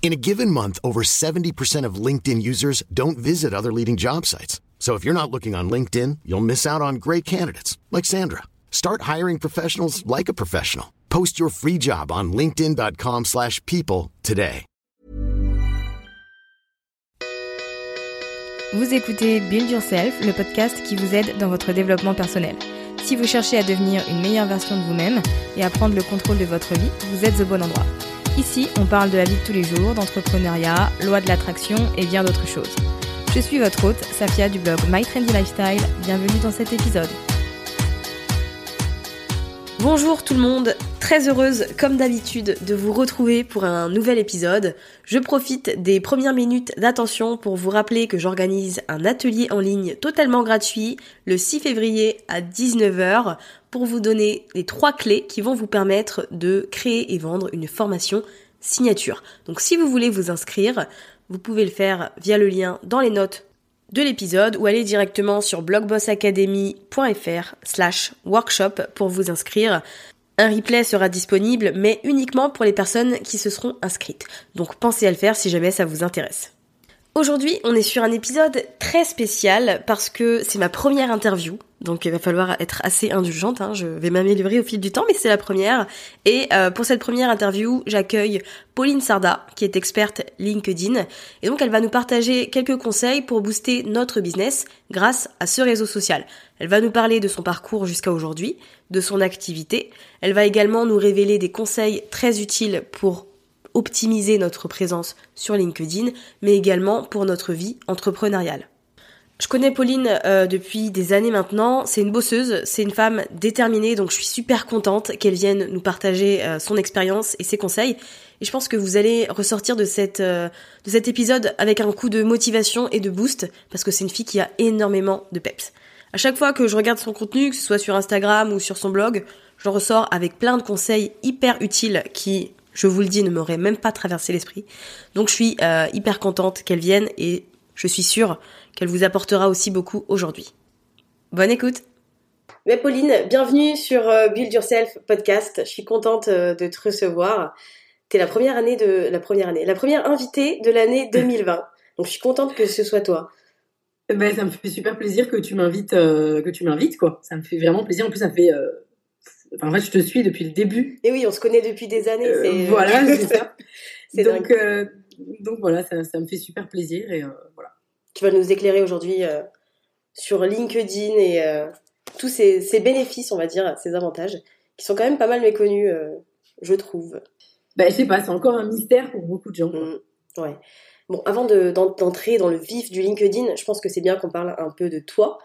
In a given month, over 70% of LinkedIn users don't visit other leading job sites. So if you're not looking on LinkedIn, you'll miss out on great candidates like Sandra. Start hiring professionals like a professional. Post your free job on linkedin.com/people today. Vous écoutez Build Yourself, le podcast qui vous aide dans votre développement personnel. Si vous cherchez à devenir une meilleure version de vous-même et à prendre le contrôle de votre vie, vous êtes au bon endroit. Ici, on parle de la vie de tous les jours, d'entrepreneuriat, loi de l'attraction et bien d'autres choses. Je suis votre hôte, Safia du blog My Trendy Lifestyle. Bienvenue dans cet épisode. Bonjour tout le monde, très heureuse comme d'habitude de vous retrouver pour un nouvel épisode. Je profite des premières minutes d'attention pour vous rappeler que j'organise un atelier en ligne totalement gratuit le 6 février à 19h pour vous donner les trois clés qui vont vous permettre de créer et vendre une formation signature. Donc si vous voulez vous inscrire, vous pouvez le faire via le lien dans les notes de l'épisode ou aller directement sur blogbossacademy.fr slash workshop pour vous inscrire. Un replay sera disponible mais uniquement pour les personnes qui se seront inscrites. Donc pensez à le faire si jamais ça vous intéresse. Aujourd'hui, on est sur un épisode très spécial parce que c'est ma première interview. Donc il va falloir être assez indulgente, hein. je vais m'améliorer au fil du temps, mais c'est la première. Et euh, pour cette première interview, j'accueille Pauline Sarda, qui est experte LinkedIn. Et donc elle va nous partager quelques conseils pour booster notre business grâce à ce réseau social. Elle va nous parler de son parcours jusqu'à aujourd'hui, de son activité. Elle va également nous révéler des conseils très utiles pour optimiser notre présence sur LinkedIn, mais également pour notre vie entrepreneuriale. Je connais Pauline euh, depuis des années maintenant, c'est une bosseuse, c'est une femme déterminée, donc je suis super contente qu'elle vienne nous partager euh, son expérience et ses conseils. Et je pense que vous allez ressortir de, cette, euh, de cet épisode avec un coup de motivation et de boost, parce que c'est une fille qui a énormément de peps. À chaque fois que je regarde son contenu, que ce soit sur Instagram ou sur son blog, j'en ressors avec plein de conseils hyper utiles qui, je vous le dis, ne m'auraient même pas traversé l'esprit. Donc je suis hyper contente qu'elle vienne et je suis sûre qu'elle vous apportera aussi beaucoup aujourd'hui. Bonne écoute mais Pauline, bienvenue sur euh, Build Yourself podcast. Je suis contente euh, de te recevoir. T'es la première année de la première année, la première invitée de l'année 2020. Donc je suis contente que ce soit toi. Ben, ça me fait super plaisir que tu m'invites, euh, que tu m'invites quoi. Ça me fait vraiment plaisir. En plus, ça fait, euh... enfin, en fait, je te suis depuis le début. Et oui, on se connaît depuis des années. Euh, voilà, c'est ça. Donc, donc voilà, ça, ça, me fait super plaisir et voilà. Tu vas nous éclairer aujourd'hui sur LinkedIn et tous ces, ces, bénéfices, on va dire, ces avantages, qui sont quand même pas mal méconnus, euh, je trouve. Ben, je sais pas, c'est encore un mystère pour beaucoup de gens. Mmh, ouais. Bon, avant d'entrer de, dans le vif du LinkedIn, je pense que c'est bien qu'on parle un peu de toi.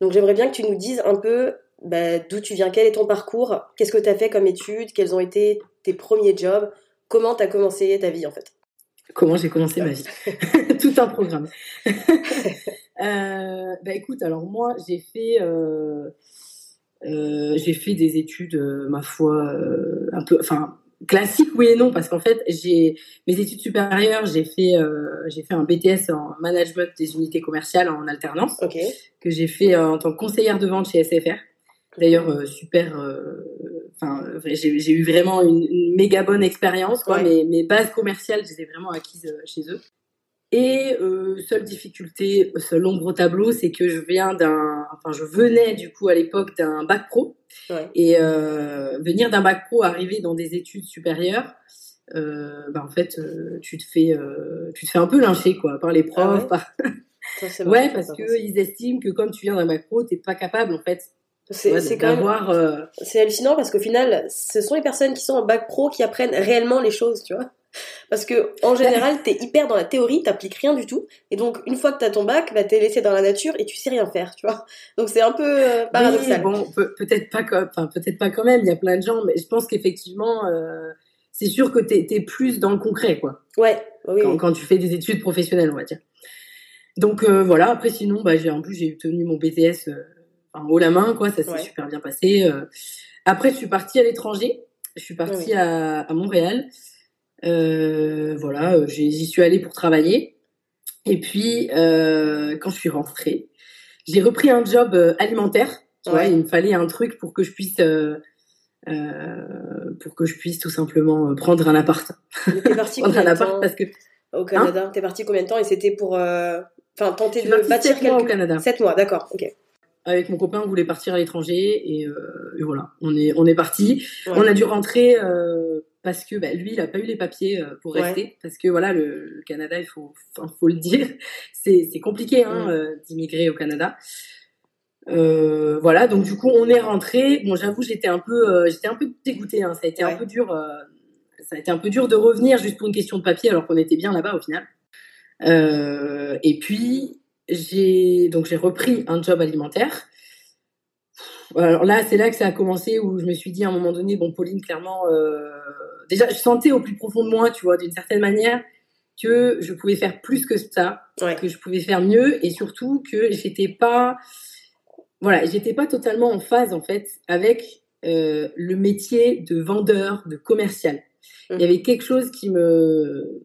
Donc j'aimerais bien que tu nous dises un peu bah, d'où tu viens, quel est ton parcours, qu'est-ce que tu as fait comme études, quels ont été tes premiers jobs, comment tu as commencé ta vie en fait? Comment j'ai commencé ma vie? Tout un programme. Euh, bah écoute, alors moi j'ai fait euh, euh, j'ai fait des études, ma foi, un peu, enfin classique oui et non parce qu'en fait j'ai mes études supérieures, j'ai fait j'ai fait un BTS en management des unités commerciales en alternance okay. que j'ai fait en tant que conseillère de vente chez SFR. D'ailleurs super enfin, j'ai eu vraiment une, méga bonne expérience. Quoi. Mes, mes bases commerciales, je les ai vraiment acquises chez eux. Et euh, seule difficulté, seul ombre au tableau, c'est que je viens d'un, enfin je venais du coup à l'époque d'un bac pro ouais. et euh, venir d'un bac pro, arriver dans des études supérieures, euh, bah en fait euh, tu te fais, euh, tu te fais un peu lyncher quoi par les profs, ah ouais, par... Ça, ouais parce que ils estiment que comme tu viens d'un bac pro, t'es pas capable en fait. C'est ouais, quand même, c'est hallucinant parce qu'au final, ce sont les personnes qui sont en bac pro qui apprennent réellement les choses, tu vois. Parce que en général, t'es hyper dans la théorie, t'appliques rien du tout, et donc une fois que t'as ton bac, bah t'es laissé dans la nature et tu sais rien faire, tu vois. Donc c'est un peu euh, paradoxal. bon, peut-être pas, enfin peut-être pas quand même. Il y a plein de gens, mais je pense qu'effectivement, euh, c'est sûr que t'es es plus dans le concret, quoi. Ouais. Oui, quand, quand, tu fais des études professionnelles, on va dire. Donc euh, voilà. Après, sinon, bah j'ai en plus j'ai tenu mon BTS euh, en haut la main, quoi. Ça s'est super bien passé. Euh. Après, je suis partie à l'étranger. Je suis partie à, à Montréal. Euh, voilà, euh, j'y suis allée pour travailler. Et puis, euh, quand je suis rentrée, j'ai repris un job euh, alimentaire. Tu vois, il me fallait un truc pour que je puisse, euh, pour que je puisse tout simplement prendre un appart. T'es partie prendre un appart parce que au Canada? Hein T'es parti combien de temps Et c'était pour, enfin, tenter de bâtir quelques... mois au Canada. Sept mois, d'accord, ok avec mon copain, on voulait partir à l'étranger et, euh, et, voilà, on est on est parti. Ouais. On a dû rentrer euh, parce que bah, lui, il a pas eu les papiers euh, pour rester ouais. parce que voilà, le, le Canada, il faut faut le dire, c'est c'est compliqué hein, ouais. euh, d'immigrer au Canada. Voilà, donc du coup, on est rentré. Bon, j'avoue, j'étais un peu j'étais un peu dégoûtée. Hein, ça a été un peu dur. ça a été un peu dur de revenir juste pour une question de papier alors qu'on était bien là-bas au final. et puis j'ai donc j'ai repris un job alimentaire. Alors là, c'est là que ça a commencé où je me suis dit à un moment donné, bon, Pauline, clairement, euh, déjà, je sentais au plus profond de moi, tu vois, d'une certaine manière, que je pouvais faire plus que ça, ouais. que je pouvais faire mieux, et surtout que j'étais pas, voilà, j'étais pas totalement en phase en fait avec euh, le métier de vendeur, de commercial. Mmh. Il y avait quelque chose qui me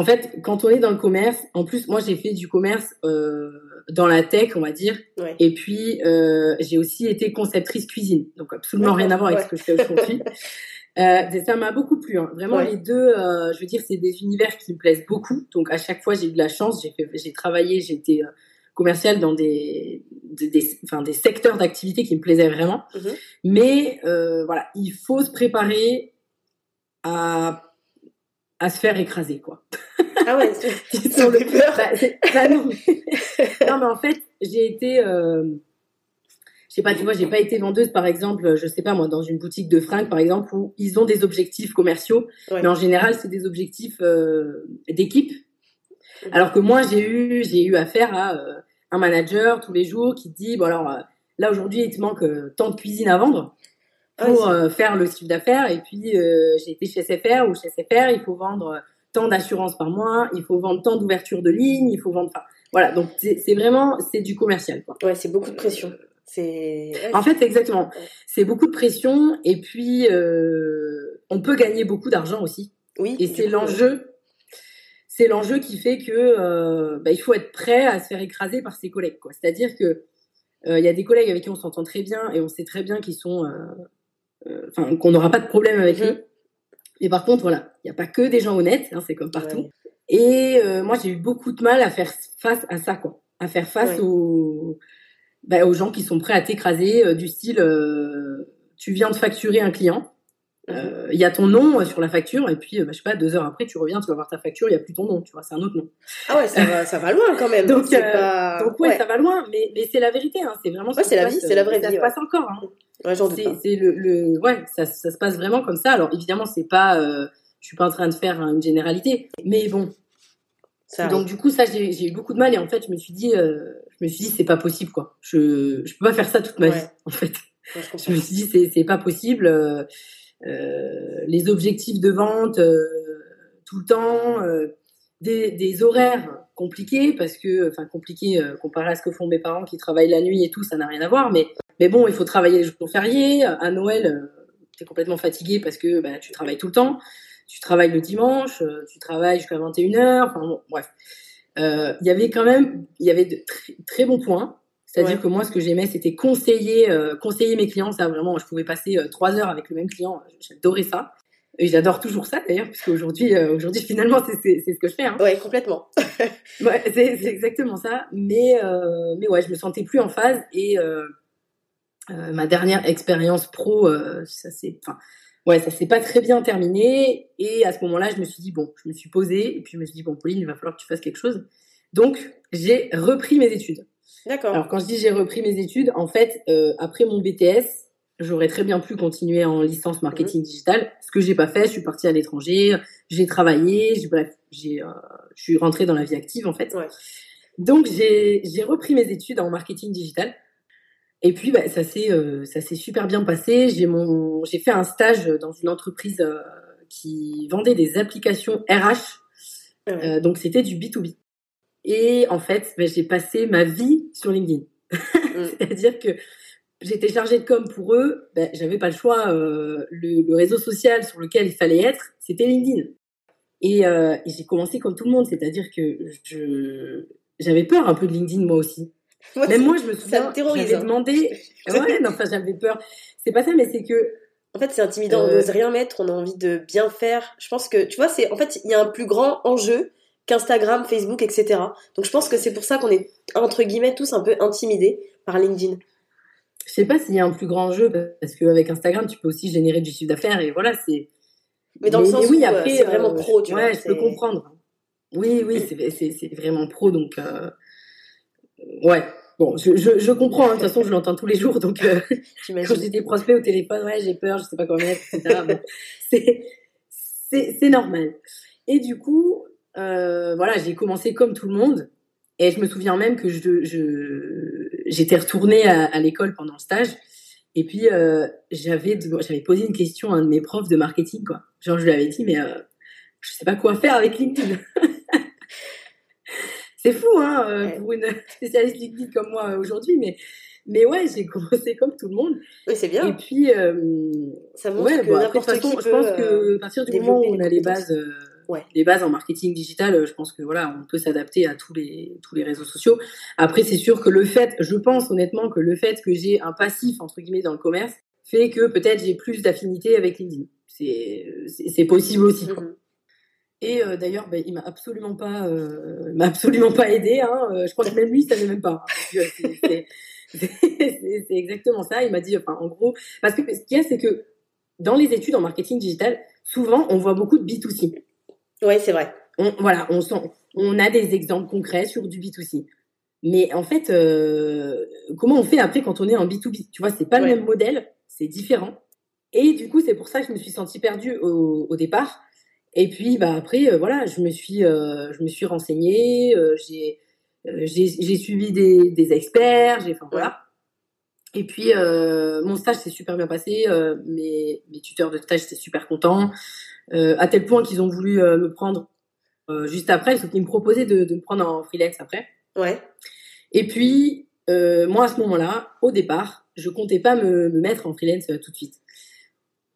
en fait, quand on est dans le commerce, en plus, moi j'ai fait du commerce euh, dans la tech, on va dire, ouais. et puis euh, j'ai aussi été conceptrice cuisine, donc absolument rien à voir avec ce que je fais aujourd'hui. Euh, ça m'a beaucoup plu, hein. vraiment ouais. les deux. Euh, je veux dire, c'est des univers qui me plaisent beaucoup. Donc à chaque fois, j'ai eu de la chance. J'ai travaillé, j'ai été euh, commerciale dans des, des, des, enfin, des secteurs d'activité qui me plaisaient vraiment. Mm -hmm. Mais euh, voilà, il faut se préparer à à se faire écraser quoi. Ah ouais, sur le peur. Bah, bah non. non mais en fait, j'ai été euh, je sais pas, tu vois, j'ai pas été vendeuse par exemple, je sais pas moi dans une boutique de fringues par exemple où ils ont des objectifs commerciaux, ouais. mais en général, c'est des objectifs euh, d'équipe. Alors que moi, j'ai eu j'ai eu affaire à euh, un manager tous les jours qui dit bon alors euh, là aujourd'hui, il te manque tant de cuisine à vendre pour euh, faire le chiffre d'affaires. Et puis, euh, j'ai été chez SFR ou chez SFR, il faut vendre tant d'assurance par mois, il faut vendre tant d'ouverture de ligne, il faut vendre... Enfin, voilà, donc c'est vraiment, c'est du commercial. Quoi. Ouais, c'est beaucoup de pression. C'est. En fait, exactement. C'est beaucoup de pression et puis euh, on peut gagner beaucoup d'argent aussi. Oui. Et c'est l'enjeu. C'est l'enjeu qui fait que euh, bah, il faut être prêt à se faire écraser par ses collègues. Quoi. C'est-à-dire que il y a des collègues avec qui on s'entend très bien et on sait très bien qu'ils sont enfin qu'on n'aura pas de problème avec mmh. eux. Mais par contre, voilà, il n'y a pas que des gens honnêtes, hein, c'est comme partout. Ouais. Et euh, moi, j'ai eu beaucoup de mal à faire face à ça, quoi, à faire face ouais. aux, bah, aux gens qui sont prêts à t'écraser, euh, du style, euh, tu viens de facturer un client, il mmh. y a ton nom sur la facture, et puis, bah, je sais pas, deux heures après, tu reviens, tu vas voir ta facture, il y a plus ton nom, tu vois, c'est un autre nom. Ah ouais, ça va, ça va loin quand même. donc, pas... donc ouais, ouais, ça va loin, mais, mais c'est la vérité, hein, c'est vraiment. Ouais, c'est la vie, c'est la vraie ça vie. Ça se passe encore. Hein. Ouais, c'est le, le, ouais, ça, ça se passe vraiment comme ça. Alors évidemment, c'est pas, euh, je suis pas en train de faire une généralité, mais bon. Ça donc du coup, ça, j'ai eu beaucoup de mal et en fait, je me suis dit, euh, je me suis dit, c'est pas possible quoi. Je, je peux pas faire ça toute ma vie en fait. Ouais, je, je, me suis dit, c'est, c'est pas possible. Euh, les objectifs de vente euh, tout le temps, euh, des, des horaires compliqués parce que, enfin compliqués comparé à ce que font mes parents qui travaillent la nuit et tout, ça n'a rien à voir, mais mais bon, il faut travailler les jours fériés. À Noël, tu es complètement fatigué parce que bah, tu travailles tout le temps. Tu travailles le dimanche, tu travailles jusqu'à 21h. Enfin bon, bref. Il y avait quand même, il y avait de très bons points. C'est-à-dire que moi, ce que j'aimais, c'était conseiller, euh, conseiller mes clients. Ça, vraiment, je pouvais passer euh, trois heures avec le même client. J'adorais ça. Et j'adore toujours ça, d'ailleurs, puisque aujourd'hui, euh, aujourd'hui, finalement, c'est ce que je fais. Hein. Ouais, complètement. ouais, c'est exactement ça. Mais, mais ouais, je me sentais plus en phase. Et ma dernière expérience pro, ça c'est, enfin, ouais, ça s'est pas très bien terminé. Et à ce moment-là, je me suis dit bon, je me suis posée et puis je me suis dit bon, Pauline, il va falloir que tu fasses quelque chose. Donc, j'ai repris mes études. D'accord. Alors quand je dis j'ai repris mes études, en fait, euh, après mon BTS, j'aurais très bien pu continuer en licence marketing digital, ce que j'ai pas fait. Je suis partie à l'étranger, j'ai travaillé, bref, j'ai, euh, je suis rentrée dans la vie active en fait. Ouais. Donc j'ai j'ai repris mes études en marketing digital. Et puis bah, ça s'est euh, ça s'est super bien passé. J'ai mon j'ai fait un stage dans une entreprise euh, qui vendait des applications RH. Euh, donc c'était du B2B. Et en fait, ben, j'ai passé ma vie sur LinkedIn. Mm. C'est-à-dire que j'étais chargée de com pour eux, ben, j'avais pas le choix. Euh, le, le, réseau social sur lequel il fallait être, c'était LinkedIn. Et, euh, et j'ai commencé comme tout le monde, c'est-à-dire que je j'avais peur un peu de LinkedIn moi aussi. Même moi, je me souviens, j'avais hein. demandé. ouais, non, enfin, j'avais peur. C'est pas ça, mais c'est que. En fait, c'est intimidant. On euh, n'ose rien mettre. On a envie de bien faire. Je pense que, tu vois, c'est en fait, il y a un plus grand enjeu qu'Instagram, Facebook, etc. Donc je pense que c'est pour ça qu'on est, entre guillemets, tous un peu intimidés par LinkedIn. Je sais pas s'il y a un plus grand jeu, parce qu'avec Instagram, tu peux aussi générer du chiffre d'affaires, et voilà, c'est... Mais dans le sens oui, où après, c'est vraiment euh, pro, tu ouais, je peux comprendre. Oui, oui, c'est vraiment pro, donc... Euh, ouais, Bon, je, je, je comprends, hein, de toute façon, je l'entends tous les jours, donc euh, quand j'ai des prospects au téléphone, ouais, j'ai peur, je sais pas comment mettre, etc. bon, c'est normal. Et du coup, euh, voilà, j'ai commencé comme tout le monde. Et je me souviens même que je, j'étais retournée à, l'école pendant le stage. Et puis, euh, j'avais, j'avais posé une question à un de mes profs de marketing, quoi. Genre, je lui avais dit, mais euh, je sais pas quoi faire avec LinkedIn. c'est fou, hein, euh, pour une spécialiste LinkedIn comme moi aujourd'hui, mais mais ouais, j'ai commencé comme tout le monde. Oui, c'est bien. Et puis, euh, ça montre ouais, que n'importe qui Je pense que à partir du moment où on a les bases ouais. les bases en marketing digital, euh, je pense que voilà, on peut s'adapter à tous les tous les réseaux sociaux. Après, c'est sûr que le fait, je pense honnêtement que le fait que j'ai un passif entre guillemets dans le commerce fait que peut-être j'ai plus d'affinité avec LinkedIn. C'est c'est possible aussi. Mm-hmm. Et euh, d'ailleurs, ben, il m'a absolument pas, euh, m'a absolument pas aidé. Hein. Euh, je crois que même lui, il savait même pas. C'est exactement ça. Il m'a dit, enfin, en gros, parce que ce qu'il y a, c'est que dans les études en marketing digital, souvent, on voit beaucoup de B2C. Oui, c'est vrai. On, voilà, on, sent, on a des exemples concrets sur du B2C. Mais en fait, euh, comment on fait après quand on est en B2B Tu vois, c'est pas le même modèle, c'est différent. Et du coup, c'est pour ça que je me suis sentie perdue au, au départ. Et puis, bah après, euh, voilà, je me suis, euh, je me suis renseignée, euh, j'ai, j'ai suivi des, des experts, j'ai, enfin voilà. Et puis, mon stage s'est super bien passé, mes, mes tuteurs de stage étaient super contents. Euh, à tel point qu'ils ont voulu euh, me prendre euh, juste après, sauf qu'ils me proposaient de, de, me prendre en freelance après. Ouais. Et puis, moi, à ce moment-là, au départ, je comptais pas me, me mettre en freelance tout de suite.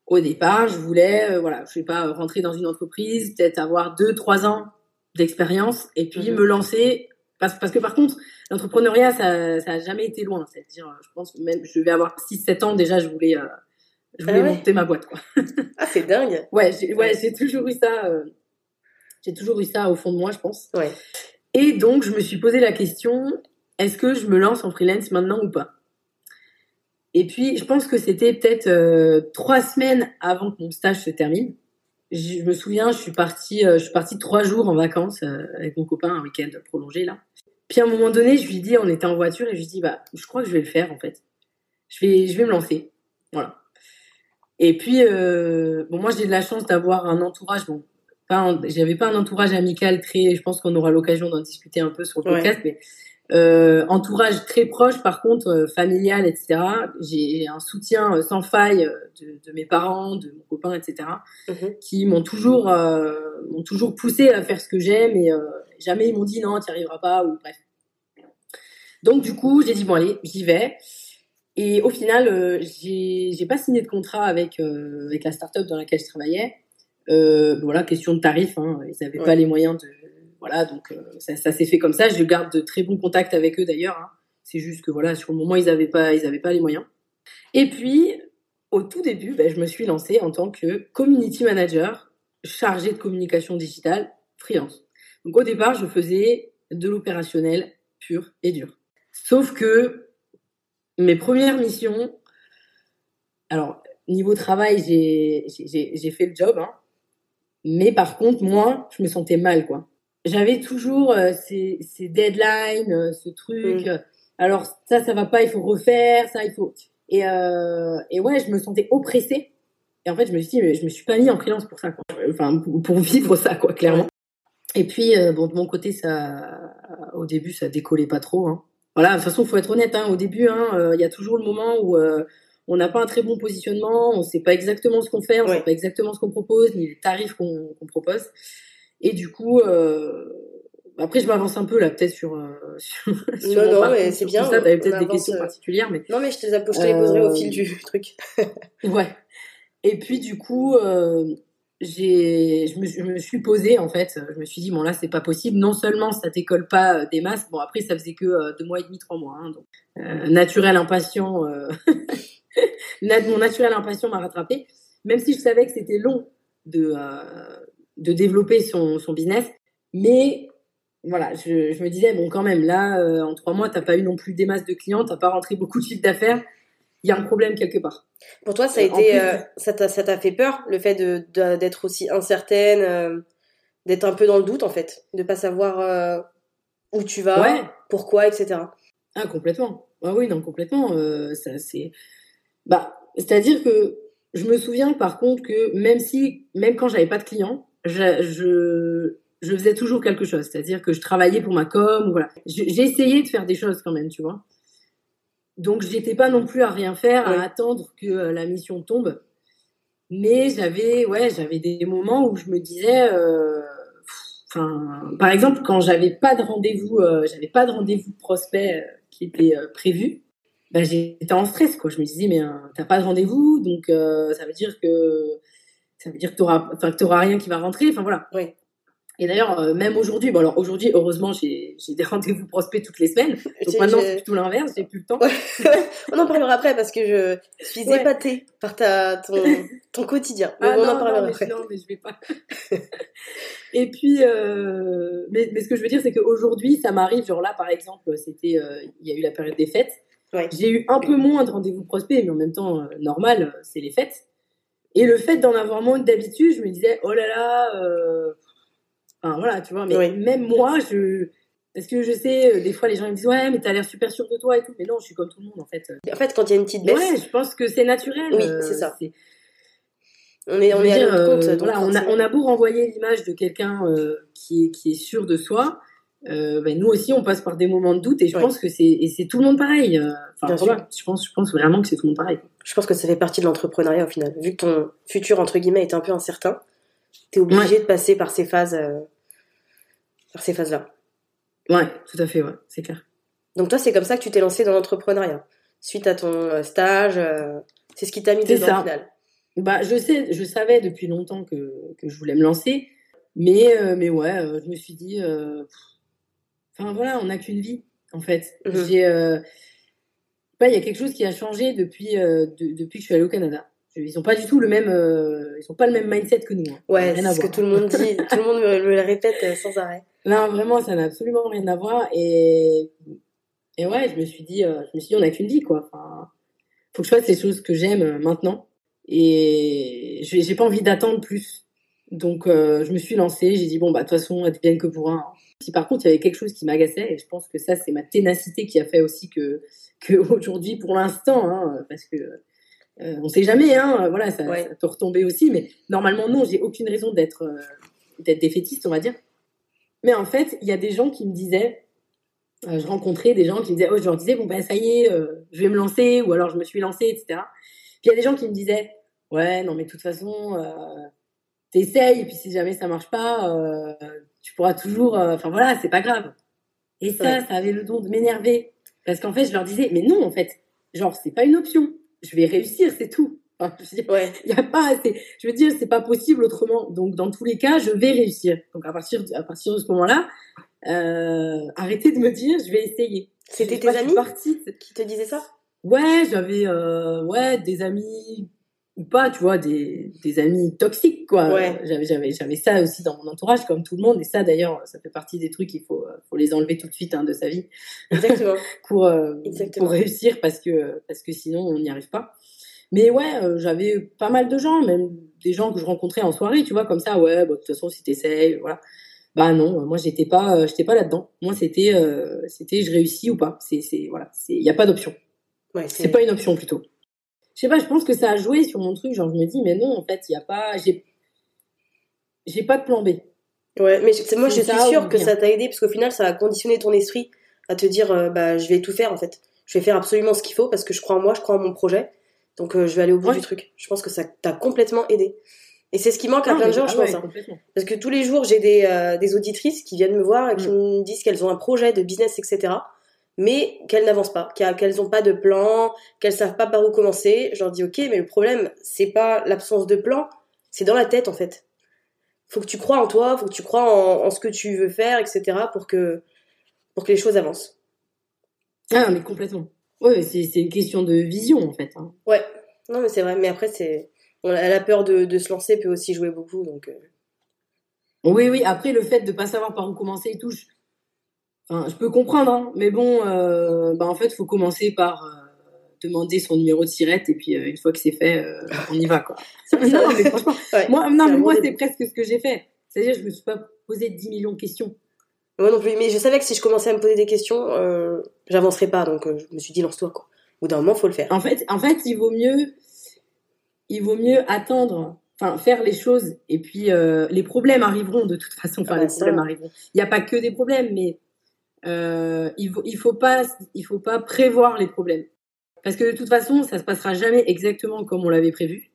Au départ, je voulais, voilà, je vais pas rentrer dans une entreprise, peut-être avoir deux, trois ans d'expérience et puis mhm. me lancer. Parce, parce que par contre, l'entrepreneuriat, ça, ça a jamais été loin. C'est-à-dire, je pense que même, je vais avoir 6-7 ans déjà, je voulais, je voulais ah monter ma boîte, quoi. ah, c'est dingue. Ouais, j'ai, ouais, j'ai toujours eu ça. Euh, j'ai toujours eu ça au fond de moi, je pense. Ouais. Et donc, je me suis posé la question est-ce que je me lance en freelance maintenant ou pas? Et puis, je pense que c'était peut-être euh, trois semaines avant que mon stage se termine. Je, me souviens, je suis partie, euh, je suis partie trois jours en vacances avec mon copain, un week-end prolongé là. Puis à un moment donné, je lui dis, on était en voiture et je lui dis, bah, je crois que je vais le faire en fait. Je vais, je vais me lancer. Voilà. Et puis, euh, bon, moi, j'ai de la chance d'avoir un entourage. Bon, pas, j'avais pas un entourage amical très. Je pense qu'on aura l'occasion d'en discuter un peu sur le podcast, mais euh, entourage très proche, par contre, euh, familial, etc. J'ai un soutien euh, sans faille de, de, mes parents, de mon copain, etc. Mhm. qui m'ont toujours, m'ont toujours poussé à faire ce que j'aime et jamais ils m'ont dit non, tu n'y arriveras pas ou bref. Donc du coup, j'ai dit bon allez, j'y vais. Et au final, euh, j'ai pas signé de contrat avec euh, avec la startup dans laquelle je travaillais. Euh, voilà, question de tarif. Hein, ils n'avaient pas les moyens de voilà, donc euh, ça, ça s'est fait comme ça. Je garde de très bons contacts avec eux d'ailleurs. Hein. C'est juste que voilà, sur le moment, ils n'avaient pas, ils avaient pas les moyens. Et puis, au tout début, ben, je me suis lancée en tant que community manager chargée de communication digitale freelance. Donc au départ, je faisais de l'opérationnel pur et dur. Sauf que mes premières missions, alors niveau travail, j'ai fait le job, hein, mais par contre, moi, je me sentais mal, quoi. J'avais toujours euh, ces, ces, deadlines, euh, ce truc. Mm. alors ça, ça va pas, il faut refaire, ça, il faut. Et, euh, et ouais, je me sentais oppressée. Et en fait, je me suis dit, mais je me suis pas mis en freelance pour ça, quoi. Enfin, pour, vivre ça, quoi, clairement. Et puis, euh, bon, de mon côté, ça, au début, ça décollait pas trop. Hein. Voilà, de toute façon, faut être honnête. Hein, au début, hein, il y a toujours le moment où on n'a pas un très bon positionnement, on sait pas exactement ce qu'on fait, on sait pas exactement ce qu'on propose, ni les tarifs qu'on propose. Et du coup, euh, après je m'avance un peu là, peut-être sur, euh, sur, non, non, mais c'est bien. Ça, t'avais peut-être des questions euh, particulières, mais non, mais je te les, je te les poserai au fil du truc. ouais. Et puis du coup, je me, je me suis posée en fait. Je me suis dit bon là c'est pas possible. Non seulement ça décolle pas des masses. Bon après ça faisait que deux mois et demi, trois mois. Hein, donc naturel impatient. mon naturel impatient m'a rattrapé. Même si je savais que c'était long de, euh, de développer son, son business. Mais voilà, je, me disais, bon, quand même, là, euh, en trois mois, t'as pas eu non plus des masses de clients, t'as pas rentré beaucoup de chiffre d'affaires. Il y a un problème quelque part. Pour toi, ça a été, euh, ça t'a fait peur, le fait d'être aussi incertaine, d'être un peu dans le doute, en fait, de pas savoir où tu vas, pourquoi, etc. Ah, complètement. Ah oui, non, complètement. ça, c'est bah, c'est-à-dire que je me souviens par contre que même si, même quand j'avais pas de clients, je, je, je faisais toujours quelque chose. C'est-à-dire que je travaillais pour ma com, voilà. J'ai essayé de faire des choses quand même, tu vois. Donc j'étais pas non plus à rien faire, à attendre que euh, la mission tombe. Mais j'avais, ouais, j'avais des moments où je me disais, euh, enfin, par exemple, quand j'avais pas de rendez-vous, euh, j'avais pas de rendez-vous prospect qui était prévu, bah, j'étais en stress quoi. Je me disais mais euh, t'as pas de rendez-vous donc euh, ça veut dire que ça veut dire que t'auras enfin que t'auras rien qui va rentrer. Enfin voilà. Oui. Et d'ailleurs, euh, même aujourd'hui, bon alors aujourd'hui, heureusement, j'ai des rendez-vous prospects toutes les semaines. Donc maintenant, c'est tout l'inverse, j'ai plus le temps. on en parlera après parce que je suis épatée par ta, ton, ton quotidien. ah, on non, en parlera non, après. Mais, non, mais je vais pas. Et puis, euh, mais, mais, ce que je veux dire, c'est qu'aujourd'hui, ça m'arrive, genre là, par exemple, c'était, il y a eu la période des fêtes. J'ai eu un peu moins de rendez-vous prospects, mais en même temps, euh, normal, euh, c'est les fêtes. Et le fait d'en avoir moins d'habitude, je me disais, oh là là, euh... enfin voilà, tu vois, mais même moi, je. Parce que je sais, euh, des fois les gens me disent, ouais, mais t'as l'air super sûr de toi et tout. Mais non, je suis comme tout le monde en fait. En fait, quand il y a une petite baisse. Ouais, je pense que c'est naturel. Oui, c'est ça. On est, on est à notre compte. Voilà, on a, on a beau renvoyer l'image de quelqu'un qui, est, qui est sûr de soi euh, ben nous aussi on passe par des moments de doute et je pense que c'est tout le monde pareil. Euh, enfin voilà, je pense je pense vraiment que c'est tout le monde pareil. Je pense que ça fait partie de l'entrepreneuriat au final. Vu que ton futur entre guillemets est un peu incertain, t'es obligé de passer par ces phases euh, par ces phases là. Ouais, tout à fait, ouais, c'est clair. Donc toi c'est comme ça que tu t'es lancé dans l'entrepreneuriat suite à ton euh, stage. c'est ce qui t'a mis dedans ça. au final. Bah je sais, je savais depuis longtemps que que je voulais me lancer, mais mais ouais, je me suis dit Enfin voilà, on n'a qu'une vie en fait. Mhm. J'ai, euh... il y a quelque chose qui a changé depuis euh, depuis que je suis allée au Canada. Ils ont pas du tout le même, euh... ils ont pas le même mindset que nous. Hein. Ouais, c'est ce que tout le monde dit, tout le monde me, le répète euh, sans arrêt. Non, vraiment, ça n'a absolument rien à voir. Et et ouais, je me suis dit, euh, je me suis dit, on n'a qu'une vie quoi. Enfin, faut que je fasse les choses que j'aime maintenant. Et j'ai pas envie d'attendre plus. Donc je me suis lancée. J'ai dit bon bah de toute façon, bien que pour un si par contre il y avait quelque chose qui m'agaçait, et je pense que ça c'est ma ténacité qui a fait aussi que, que aujourd'hui pour l'instant, hein, parce que euh, on sait jamais, hein, voilà, ça, peut retomber aussi, mais normalement non, j'ai aucune raison d'être euh, d'être défaitiste, on va dire. Mais en fait, il y a des gens qui me disaient, euh, je rencontrais des gens qui me disaient, oh, je leur disais, bon ben ça y est, je vais me lancer, ou alors je me suis lancée, etc. Puis il y a des gens qui me disaient, ouais, non mais de toute façon, t'essayes, et puis si jamais ça marche pas, tu pourras toujours, euh, enfin voilà, c'est pas grave. Et ça, ça avait le don de m'énerver. Parce qu'en fait, je leur disais, mais non, en fait, genre, c'est pas une option. Je vais réussir, c'est tout. Ouais. Il y a pas, je veux dire, c'est pas possible autrement. Donc, dans tous les cas, je vais réussir. Donc, à partir, à partir de ce moment-là, euh, arrêtez de me dire, je vais essayer. C'était Je tes je amis qui te disaient ça? Ouais, j'avais euh, ouais des amis ou pas, tu vois, des, des amis toxiques quoi. Ouais. J'avais j'avais j'avais ça aussi dans mon entourage comme tout le monde et ça d'ailleurs ça fait partie des trucs il faut faut les enlever tout de suite hein, de sa vie Exactement. pour euh, Exactement. pour réussir parce que parce que sinon on n'y arrive pas. Mais ouais, euh, j'avais pas mal de gens, même des gens que je rencontrais en soirée, tu vois, comme ça, ouais, bah, de toute façon si t'essayes, voilà. Bah non, euh, moi j'étais pas euh, j'étais pas là-dedans. Moi c'était euh, c'était je réussis ou pas. C'est c'est voilà, il y a pas d'option. Ouais, C'est pas une option plutôt. Je sais pas, je pense que ça a joué sur mon truc. Genre, je me dis, mais non, en fait, il y a pas, j'ai, j'ai pas de plan B. Ouais, mais moi je suis sûre que ça t'a aidé parce qu'au final ça a conditionné ton esprit à te dire euh, bah je vais tout faire en fait. Je vais faire absolument ce qu'il faut parce que je crois en moi, je crois en mon projet. Donc euh, je vais aller au bout Ouais. du truc. Je pense que ça t'a complètement aidé. Et c'est ce qui manque à Non, plein de gens, ah je ouais, pense. hein. Parce que tous les jours, j'ai des, euh, des auditrices qui viennent me voir et qui Mm. me disent qu'elles ont un projet de business, etc. Mais qu'elles n'avancent pas, qu'elles n'ont pas de plan, qu'elles savent pas par où commencer. Je leur dis, ok, mais le problème, c'est pas l'absence de plan, c'est dans la tête, en fait. Faut que tu crois en toi, faut que tu crois en, en ce que tu veux faire, etc. pour que, pour que les choses avancent. Ah, mais complètement. Ouais, mais c'est, une question de vision, en fait. hein. Ouais. Non, mais c'est vrai. Mais après, c'est, la peur de, de se lancer peut aussi jouer beaucoup, donc, euh, Oui, oui. Après, le fait de pas savoir par où commencer et tout, je, enfin, je peux comprendre, hein. Mais bon, euh, bah, en fait, faut commencer par euh, demander son numéro de sirette et puis euh, une fois que c'est fait, on y va, quoi. non, mais franchement, ouais. moi, c'est non, mais moi, c'est presque ce que j'ai fait. C'est-à-dire, je me suis pas posé 10 millions de questions. Moi non plus, mais je savais que si je commençais à me poser des questions, euh, j'avancerais pas, donc euh, je me suis dit lance-toi quoi. Au bout d'un moment, faut le faire. En fait, en fait, il vaut mieux, il vaut mieux attendre, enfin faire les choses, et puis euh, les problèmes arriveront de toute façon. Enfin, Ah les ça. problèmes arriveront. Il n'y a pas que des problèmes, mais euh, il faut, il faut pas, il faut pas prévoir les problèmes, parce que de toute façon, ça se passera jamais exactement comme on l'avait prévu.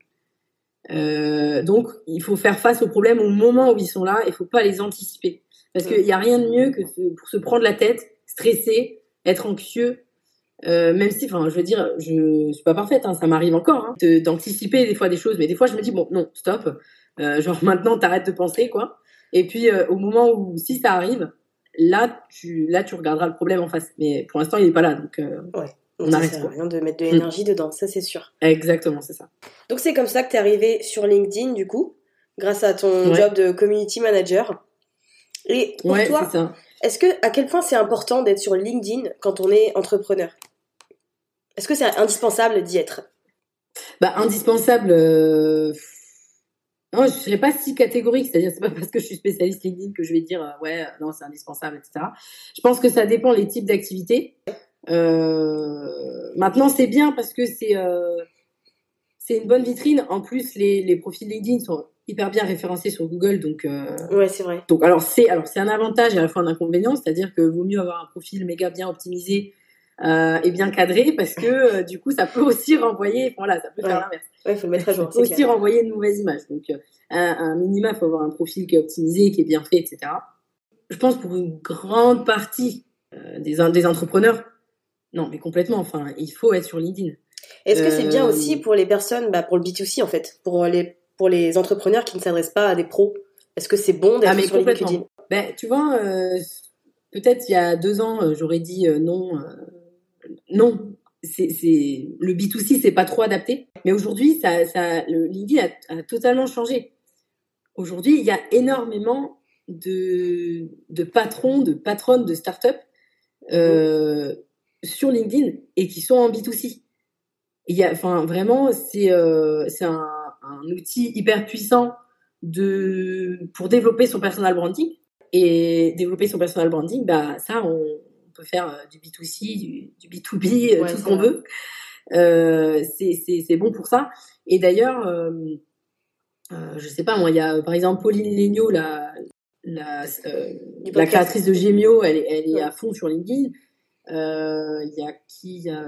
Donc, il faut faire face aux problèmes au moment où ils sont là. Il faut pas les anticiper, parce qu'il n'y a rien de mieux que pour se prendre la tête, stresser, être anxieux. Euh, même si, enfin, je veux dire, je suis pas parfaite, hein, ça m'arrive encore, hein, d'anticiper des fois des choses, mais des fois je me dis bon, non, stop, euh, genre maintenant t'arrêtes de penser, quoi. Et puis euh, au moment où si ça arrive, là tu, là tu regarderas le problème en face. Mais pour l'instant il est pas là, donc Donc on ça arrête sert à rien de mettre de l'énergie dedans, ça c'est sûr. Exactement, c'est ça. Donc c'est comme ça que t'es arrivé sur LinkedIn du coup, grâce à ton Ouais. job de community manager. Et pour ouais, toi, est-ce que à quel point c'est important d'être sur LinkedIn quand on est entrepreneur? Est-ce que c'est indispensable d'y être? Bah indispensable. Euh... Non, je serais pas si catégorique, c'est-à-dire c'est pas parce que je suis spécialiste LinkedIn que je vais dire euh, ouais non c'est indispensable etc. Je pense que ça dépend les types d'activités. Euh... Maintenant c'est bien parce que c'est. C'est une bonne vitrine. En plus les, les profils LinkedIn sont hyper bien référencés sur Google donc euh... Ouais, c'est vrai. donc alors c'est alors c'est un avantage et à la fois un inconvénient, c'est-à-dire que vaut mieux avoir un profil méga bien optimisé euh, et bien cadré parce que euh, du coup ça peut aussi renvoyer voilà ça peut faire l'inverse Ouais, faut le mettre à jour, aussi clair. renvoyer une mauvaise image. Donc, un, un minima, faut avoir un profil qui est optimisé, qui est bien fait, etc. Je pense pour une grande partie des, des entrepreneurs, non, mais complètement. Enfin, il faut être sur LinkedIn. Est-ce que c'est bien Euh, aussi pour les personnes, bah, pour le B2C en fait, pour les, pour les entrepreneurs qui ne s'adressent pas à des pros? Est-ce que c'est bon d'être Ah, mais sur LinkedIn? Ben, tu vois, euh, peut-être il y a deux ans, euh, j'aurais dit euh, non, euh, non. C'est, le B2C, c'est pas trop adapté. Mais aujourd'hui, ça, ça, LinkedIn a, a totalement changé. Aujourd'hui, il y a énormément de, de patrons, de patronnes de start-up sur LinkedIn et qui sont en B2C. Il y a, enfin, vraiment, c'est, euh, c'est un, un outil hyper puissant de, pour développer son personal branding. Et développer son personal branding, bah, ça, on, on peut faire euh, du B2C, du, du B2B, euh, Ouais, tout ce qu'on veut. Euh, c'est, bon pour ça. Et d'ailleurs, euh, je sais pas, moi, il y a, par exemple, Pauline Legnaud, la, créatrice de Gemio, elle, est- elle est Ouais. à fond sur LinkedIn. Il y a qui il y a,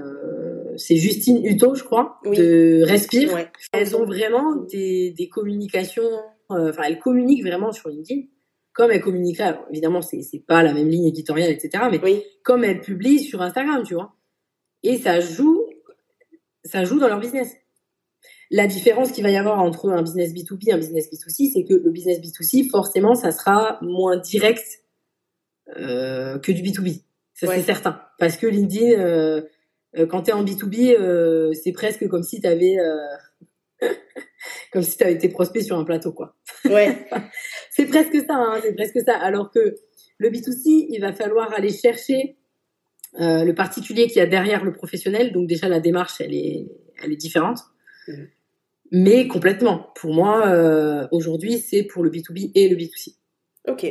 C'est Justine Hutto, je crois, Oui. de Respire. Ouais. Elles ont vraiment des, des communications, euh, enfin, elles communiquent vraiment sur LinkedIn, comme elles communiqueraient. Alors, évidemment, c'est c'est pas la même ligne éditoriale, etc., mais Oui. comme elles publient sur Instagram, tu vois. Et ça joue, ça joue dans leur business. La différence qu'il va y avoir entre un business B2B et un business B2C, c'est que le business B2C, forcément, ça sera moins direct que du B2B. Ça, c'est certain. Parce que LinkedIn, quand tu es en B2B, c'est presque comme si tu avais comme si tu avais été prospect sur un plateau, quoi. Ouais. c'est presque ça, hein, c'est presque ça. Alors que le B2C, il va falloir aller chercher euh, le particulier qui a derrière le professionnel. Donc déjà, la démarche, elle est, elle est différente. Mhm. Mais complètement. Pour moi, euh, aujourd'hui, c'est pour le B2B et le B2C. Ok.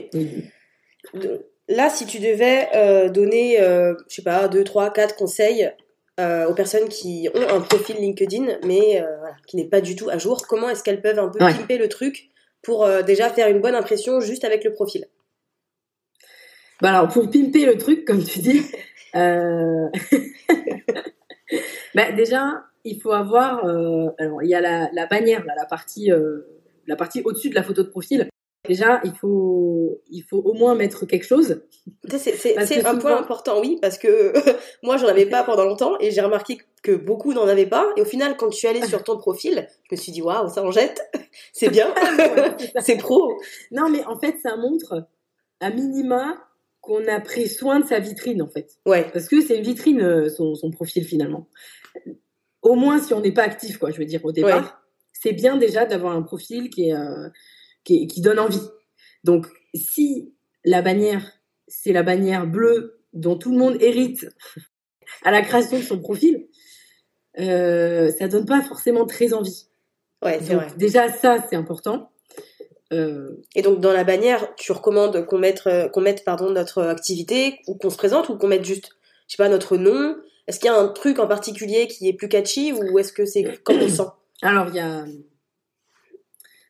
Là, si tu devais euh, donner, je sais pas, deux, trois, quatre conseils euh, aux personnes qui ont un profil LinkedIn, mais euh, qui n'est pas du tout à jour. Comment est-ce qu'elles peuvent un peu pimper le truc pour euh, déjà faire une bonne impression juste avec le profil? Bah alors pour pimper le truc, comme tu dis, bah déjà il faut avoir, alors il y a la, la bannière, là, la partie, la partie au-dessus de la photo de profil. Déjà, il faut, il faut au moins mettre quelque chose. C'est un point important, oui, parce que moi, j'en avais pas pendant longtemps et j'ai remarqué que beaucoup n'en avaient pas. Et au final, quand je suis allée sur ton profil, je me suis dit, waouh, ça en jette, c'est bien, c'est pro. Non, mais en fait, ça montre à minima qu'on a pris soin de sa vitrine, en fait. Ouais. Parce que c'est une vitrine, euh, son, son, profil, finalement. Au moins, si on n'est pas actif, quoi, je veux dire, au départ, c'est bien déjà d'avoir un profil qui est. Euh, qui, qui donne envie. Donc, si la bannière, c'est la bannière bleue dont tout le monde hérite à la création de son profil, euh, ça donne pas forcément très envie. Ouais, c'est vrai. Déjà, ça, c'est important. Euh... Et donc, dans la bannière, tu recommandes qu'on mette, euh, qu'on mette pardon, notre activité, ou qu'on se présente, ou qu'on mette juste, je sais pas, notre nom Est-ce qu'il y a un truc en particulier qui est plus catchy, ou est-ce que c'est comme on sent? Alors, il y a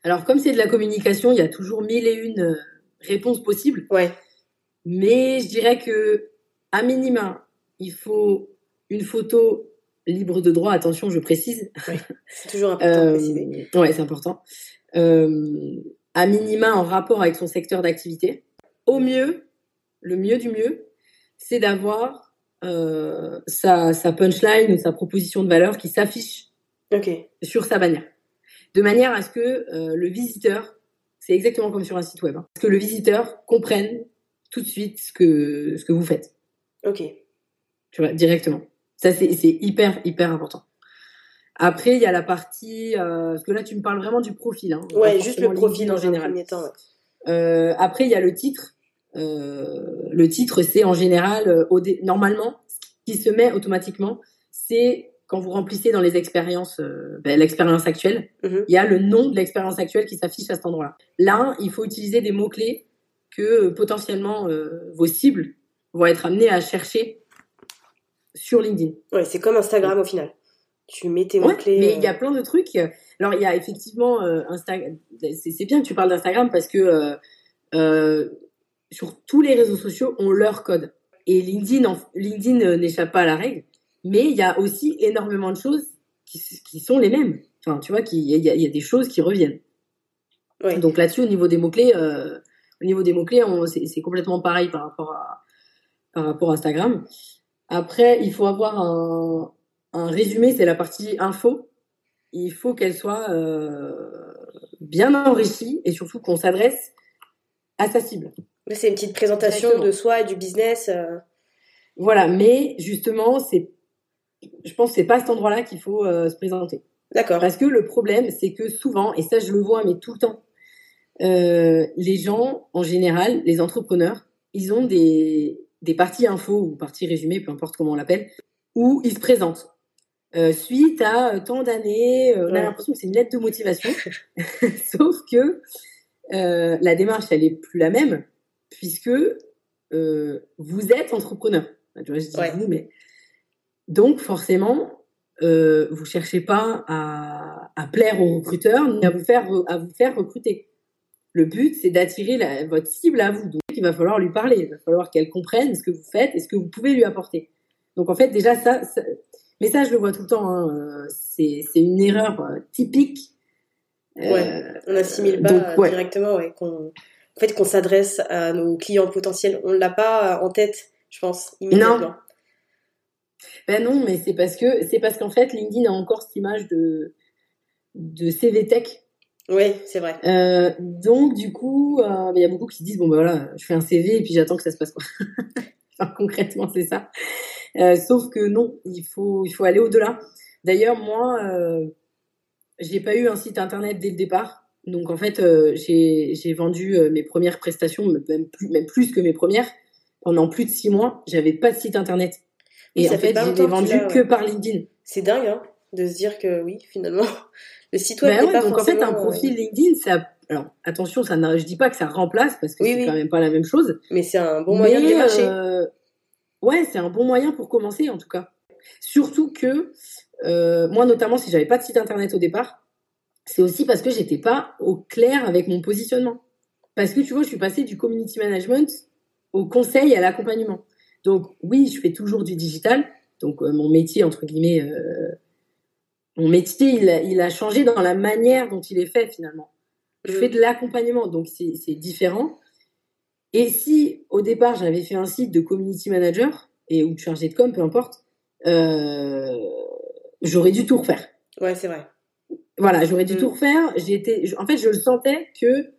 alors, comme c'est de la communication, il y a toujours mille et une euh, réponses possibles. Ouais. Mais je dirais que, à minima, il faut une photo libre de droit. Attention, je précise. C'est toujours important de préciser. Ouais, c'est important. Euh, à minima, en rapport avec son secteur d'activité. Au mieux, le mieux du mieux, c'est d'avoir euh, sa, sa punchline ou sa proposition de valeur qui s'affiche okay. sur sa bannière de manière à ce que euh, le visiteur, c'est exactement comme sur un site web, hein, que le visiteur comprenne tout de suite ce que ce que vous faites. Ok. Tu vois, directement. Ça c'est hyper hyper important. Après, il y a la partie euh, parce que là tu me parles vraiment du profil. Hein, ouais, juste le profil en général. Temps, ouais. euh, après, il y a le titre. Euh, le titre, c'est en général, euh, au normalement, ce qui se met automatiquement, c'est quand vous remplissez dans les expériences, euh, ben, l'expérience actuelle, mhm. il y a le nom de l'expérience actuelle qui s'affiche à cet endroit-là. Là, il faut utiliser des mots-clés que euh, potentiellement euh, vos cibles vont être amenées à chercher sur LinkedIn. Ouais, c'est comme Instagram au final. Tu mets tes mots-clés. mais il y a plein de trucs. Alors, il y a effectivement Instagram. C'est bien que tu parles d'Instagram parce que sur tous les réseaux sociaux, on leur code. Et LinkedIn, LinkedIn n'échappe pas à la règle mais il y a aussi énormément de choses qui, qui sont les mêmes. Enfin, tu vois, il y, y, a des choses qui reviennent. Ouais. Donc là-dessus, au niveau des mots-clés, euh, au niveau des mots-clés, c'est complètement pareil par rapport à, par rapport à Instagram. Après, il faut avoir un, un résumé, c'est la partie info. Il faut qu'elle soit euh, bien enrichie et surtout qu'on s'adresse à sa cible. C'est une petite présentation de soi et du business. Euh... Voilà, mais justement, c'est je pense que c'est pas à cet endroit-là qu'il faut euh, se présenter. D'accord. Parce que le problème, c'est que souvent, et ça je le vois, mais tout le temps, euh, les gens, en général, les entrepreneurs, ils ont des, des parties info ou parties résumées, peu importe comment on l'appelle, où ils se présentent. Euh, suite à tant d'années, on a l'impression que c'est une lettre de motivation, sauf que la démarche, elle est plus la même, puisque vous êtes entrepreneur. Tu vois, je dis vous, mais donc forcément, euh, vous cherchez pas à, à, plaire aux recruteurs ni à vous faire à vous faire recruter. Le but, c'est d'attirer votre cible à vous. Donc, il va falloir lui parler. Il va falloir qu'elle comprenne ce que vous faites et ce que vous pouvez lui apporter. Donc, en fait, déjà, ça, mais ça, je le vois tout le temps. Hein. C'est, une erreur euh, typique. Ouais, on assimile pas directement, ouais, qu'on, en fait, qu'on s'adresse à nos clients potentiels. On l'a pas en tête, je pense, immédiatement. Non. Ben non, mais c'est parce que c'est parce qu'en fait LinkedIn a encore cette image de de CV tech. Oui, c'est vrai. Euh, donc, du coup, euh, il y a beaucoup qui disent bon, ben voilà, je fais un CV et puis j'attends que ça se passe quoi. enfin, concrètement, c'est ça. Euh, sauf que non, il faut, il faut aller au-delà. D'ailleurs, moi, euh, j'ai pas eu un site internet dès le départ. Donc, en fait, euh, j'ai j'ai vendu mes premières prestations, même plus, même plus que mes premières, pendant plus de six mois. J'avais pas de site internet. Et ça en fait fait, que tu vendu que ouais. par LinkedIn. C'est dingue, hein, de se dire que oui, finalement, le site web Bah ouais, pas donc en fait, un euh, profil LinkedIn, ça. Alors, attention, ça n'a- je dis pas que ça remplace parce que Oui, c'est oui. quand même pas la même chose. Mais c'est un bon moyen de Mais, démarcher. euh, ouais, c'est un bon moyen pour commencer en tout cas. Surtout que euh, moi, notamment, si j'avais pas de site internet au départ, c'est aussi parce que j'étais pas au clair avec mon positionnement. Parce que tu vois, je suis passée du community management au conseil et à l'accompagnement. Donc oui, je fais toujours du digital. Donc euh, mon métier entre guillemets, euh, mon métier, il a, il a changé dans la manière dont il est fait finalement. Je fais de l'accompagnement, donc c'est différent. Et si au départ j'avais fait un site de community manager et ou de chargé de com, peu importe, euh, j'aurais dû tout refaire. Ouais, c'est vrai. Voilà, j'aurais dû Mm. tout refaire. J'étais, en fait, je le sentais que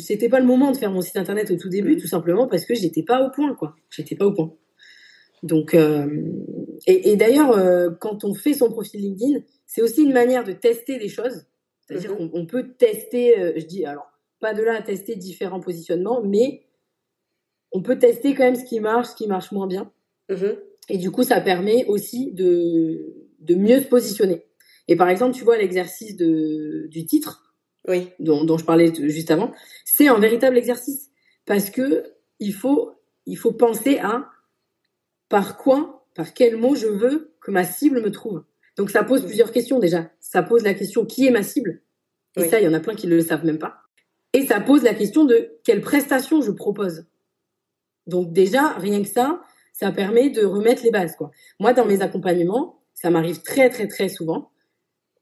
c'était pas le moment de faire mon site internet au tout début, Mm. tout simplement parce que j'étais pas au point, quoi. J'étais pas au point. Donc, euh, et, et d'ailleurs, euh, quand on fait son profil LinkedIn, c'est aussi une manière de tester des choses. C'est-à-dire Mhm. qu'on on peut tester, euh, je dis alors pas de là à tester différents positionnements, mais on peut tester quand même ce qui marche, ce qui marche moins bien. Mhm. Et du coup, ça permet aussi de, de mieux se positionner. Et par exemple, tu vois l'exercice du titre Oui. dont, dont je parlais juste avant, c'est un véritable exercice parce que il faut, il faut penser à par quoi, par quel mot je veux que ma cible me trouve. Donc ça pose plusieurs questions déjà. Ça pose la question qui est ma cible? Et Oui. ça, il y en a plein qui ne le savent même pas. Et ça pose la question de quelle prestation je propose. Donc déjà, rien que ça, ça permet de remettre les bases. Quoi. Moi, dans mes accompagnements, ça m'arrive très très très souvent.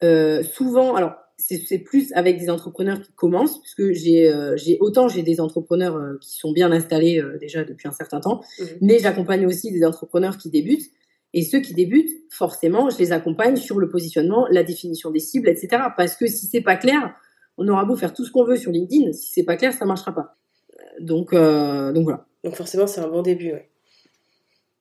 Euh, souvent, alors c'est plus avec des entrepreneurs qui commencent, puisque j'ai euh, j'ai autant j'ai des entrepreneurs euh, qui sont bien installés euh, déjà depuis un certain temps, Mhm. mais j'accompagne aussi des entrepreneurs qui débutent. Et ceux qui débutent, forcément, je les accompagne sur le positionnement, la définition des cibles, etc. Parce que si c'est pas clair, on aura beau faire tout ce qu'on veut sur LinkedIn, si c'est pas clair, ça marchera pas. Euh, Donc, euh, donc voilà. Donc forcément, c'est un bon début. Ouais.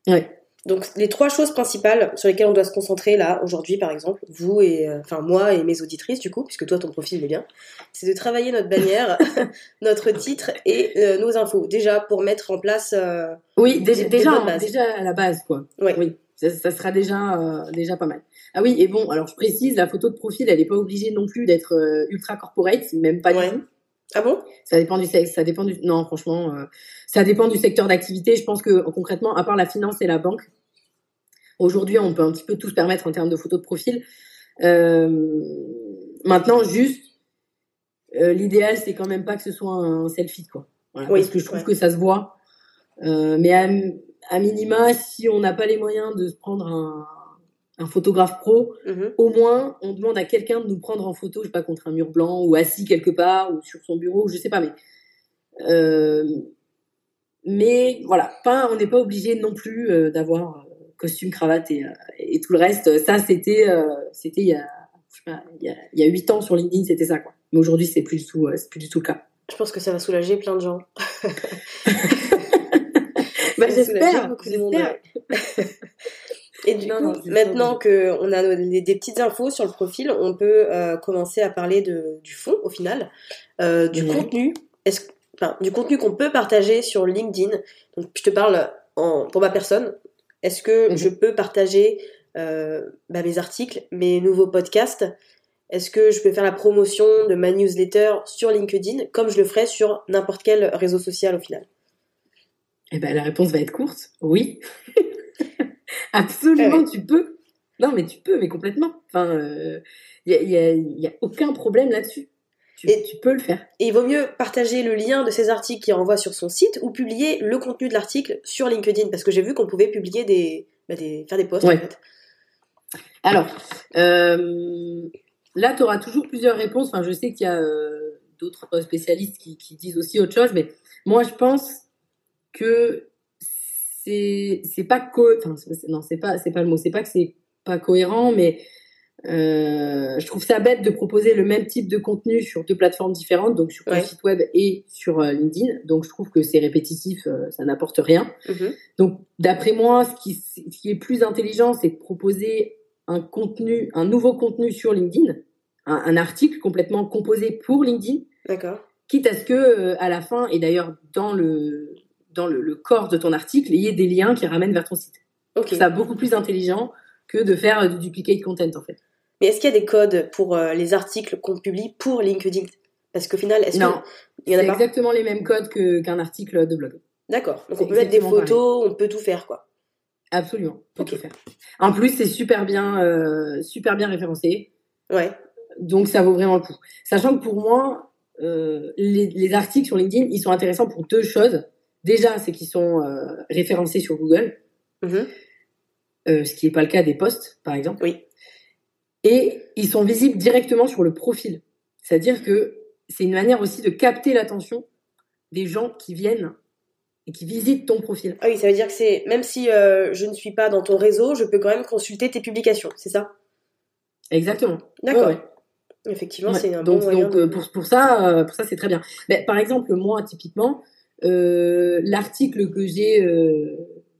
Ouais. Donc les trois choses principales sur lesquelles on doit se concentrer là aujourd'hui par exemple, vous et euh, enfin moi et mes auditrices du coup, puisque toi ton profil est bien, c'est de travailler notre bannière, notre titre et euh, nos infos déjà pour mettre en place. euh, Oui, déjà, déjà, à la base, quoi. Ouais. Oui, ça, ça sera déjà, déjà pas mal. Ah oui, et bon, alors je précise, la photo de profil, elle n'est pas obligée non plus d'être ultra corporate, même pas Ouais. du tout. Ah bon? Ça dépend du sexe, ça dépend du. Non, franchement, euh, ça dépend du secteur d'activité. Je pense que concrètement, à part la finance et la banque, aujourd'hui, on peut un petit peu tout se permettre en termes de photos de profil. Euh, maintenant, juste, euh, l'idéal, c'est quand même pas que ce soit un selfie, quoi. Voilà, Oui, parce que je trouve ouais. que ça se voit. Euh, mais à, à minima, si on n'a pas les moyens de se prendre un, un photographe pro, Mhm. au moins, on demande à quelqu'un de nous prendre en photo, je sais pas, contre un mur blanc ou assis quelque part ou sur son bureau, je sais pas, mais. Euh, mais voilà, pas, on n'est pas obligé non plus euh, d'avoir euh, costume, cravate et, euh, et tout le reste. Ça, c'était, euh, c'était il y a, il y a, 8 ans sur LinkedIn, c'était ça, quoi. Mais aujourd'hui, c'est plus du tout, euh, c'est plus du tout le cas. Je pense que ça va soulager plein de gens. Bah, j'espère, beaucoup de monde. Et du Non, coup, non, maintenant que on a des, des petites infos sur le profil, on peut euh, commencer à parler de, du fond au final, euh, du Mhm. contenu. Est-ce, enfin, du contenu qu'on peut partager sur LinkedIn. Donc, je te parle en, pour ma personne. Est-ce que Mhm. je peux partager euh, bah, mes articles, mes nouveaux podcasts? Est-ce que je peux faire la promotion de ma newsletter sur LinkedIn comme je le ferais sur n'importe quel réseau social au final? Eh ben, la réponse va être courte. Oui. Absolument, ouais. tu peux. Non, mais tu peux, mais complètement. Enfin, il y, a, y, a, y a aucun problème là-dessus. Tu, Et- tu peux le faire. Et il vaut mieux partager le lien de ces articles qui renvoient sur son site ou publier le contenu de l'article sur LinkedIn parce que j'ai vu qu'on pouvait publier des, bah, des faire des posts Ouais. en fait. Alors, euh, là, tu auras toujours plusieurs réponses. Enfin, je sais qu'il y a euh, d'autres spécialistes qui, qui disent aussi autre chose, mais moi, je pense que c'est c'est pas co enfin non c'est pas c'est pas le mot c'est pas que c'est pas cohérent mais Euh, je trouve ça bête de proposer le même type de contenu sur deux plateformes différentes, donc sur ton site web et sur euh, LinkedIn. Donc je trouve que c'est répétitif, euh, ça n'apporte rien. Mhm. Donc d'après moi, ce qui, ce qui est plus intelligent, c'est de proposer un contenu, un nouveau contenu sur LinkedIn, un, un article complètement composé pour LinkedIn. D'accord. Quitte à ce que à la fin, et d'ailleurs dans le dans le, le, corps de ton article, il y ait des liens qui ramènent vers ton site. Okay. Ça beaucoup plus intelligent que de faire du duplicate content en fait. Mais est-ce qu'il y a des codes pour euh, les articles qu'on publie pour LinkedIn? Parce qu'au final, est-ce non, que il y en a c'est exactement les mêmes codes que qu'un article de blog. D'accord. Donc on peut mettre des photos, pareil. on peut tout faire quoi. Absolument, on peut okay. tout faire. En plus, c'est super bien, euh, super bien référencé. Ouais. Donc ça vaut vraiment le coup. Sachant que pour moi, euh, les, les, articles sur LinkedIn, ils sont intéressants pour deux choses. Déjà, c'est qu'ils sont référencés sur Google, mm -hmm. ce qui n'est pas le cas des posts, par exemple. Oui et ils sont visibles directement sur le profil. C'est-à-dire que c'est une manière aussi de capter l'attention des gens qui viennent et qui visitent ton profil. Ah oui, ça veut dire que c'est même si euh, je ne suis pas dans ton réseau, je peux quand même consulter tes publications, c'est ça? Exactement. D'accord. Ouais, ouais. Effectivement, ouais. c'est un donc, bon moyen. Donc de... pour, pour ça, euh, pour ça c'est très bien. Mais, par exemple, moi typiquement, euh, l'article que j'ai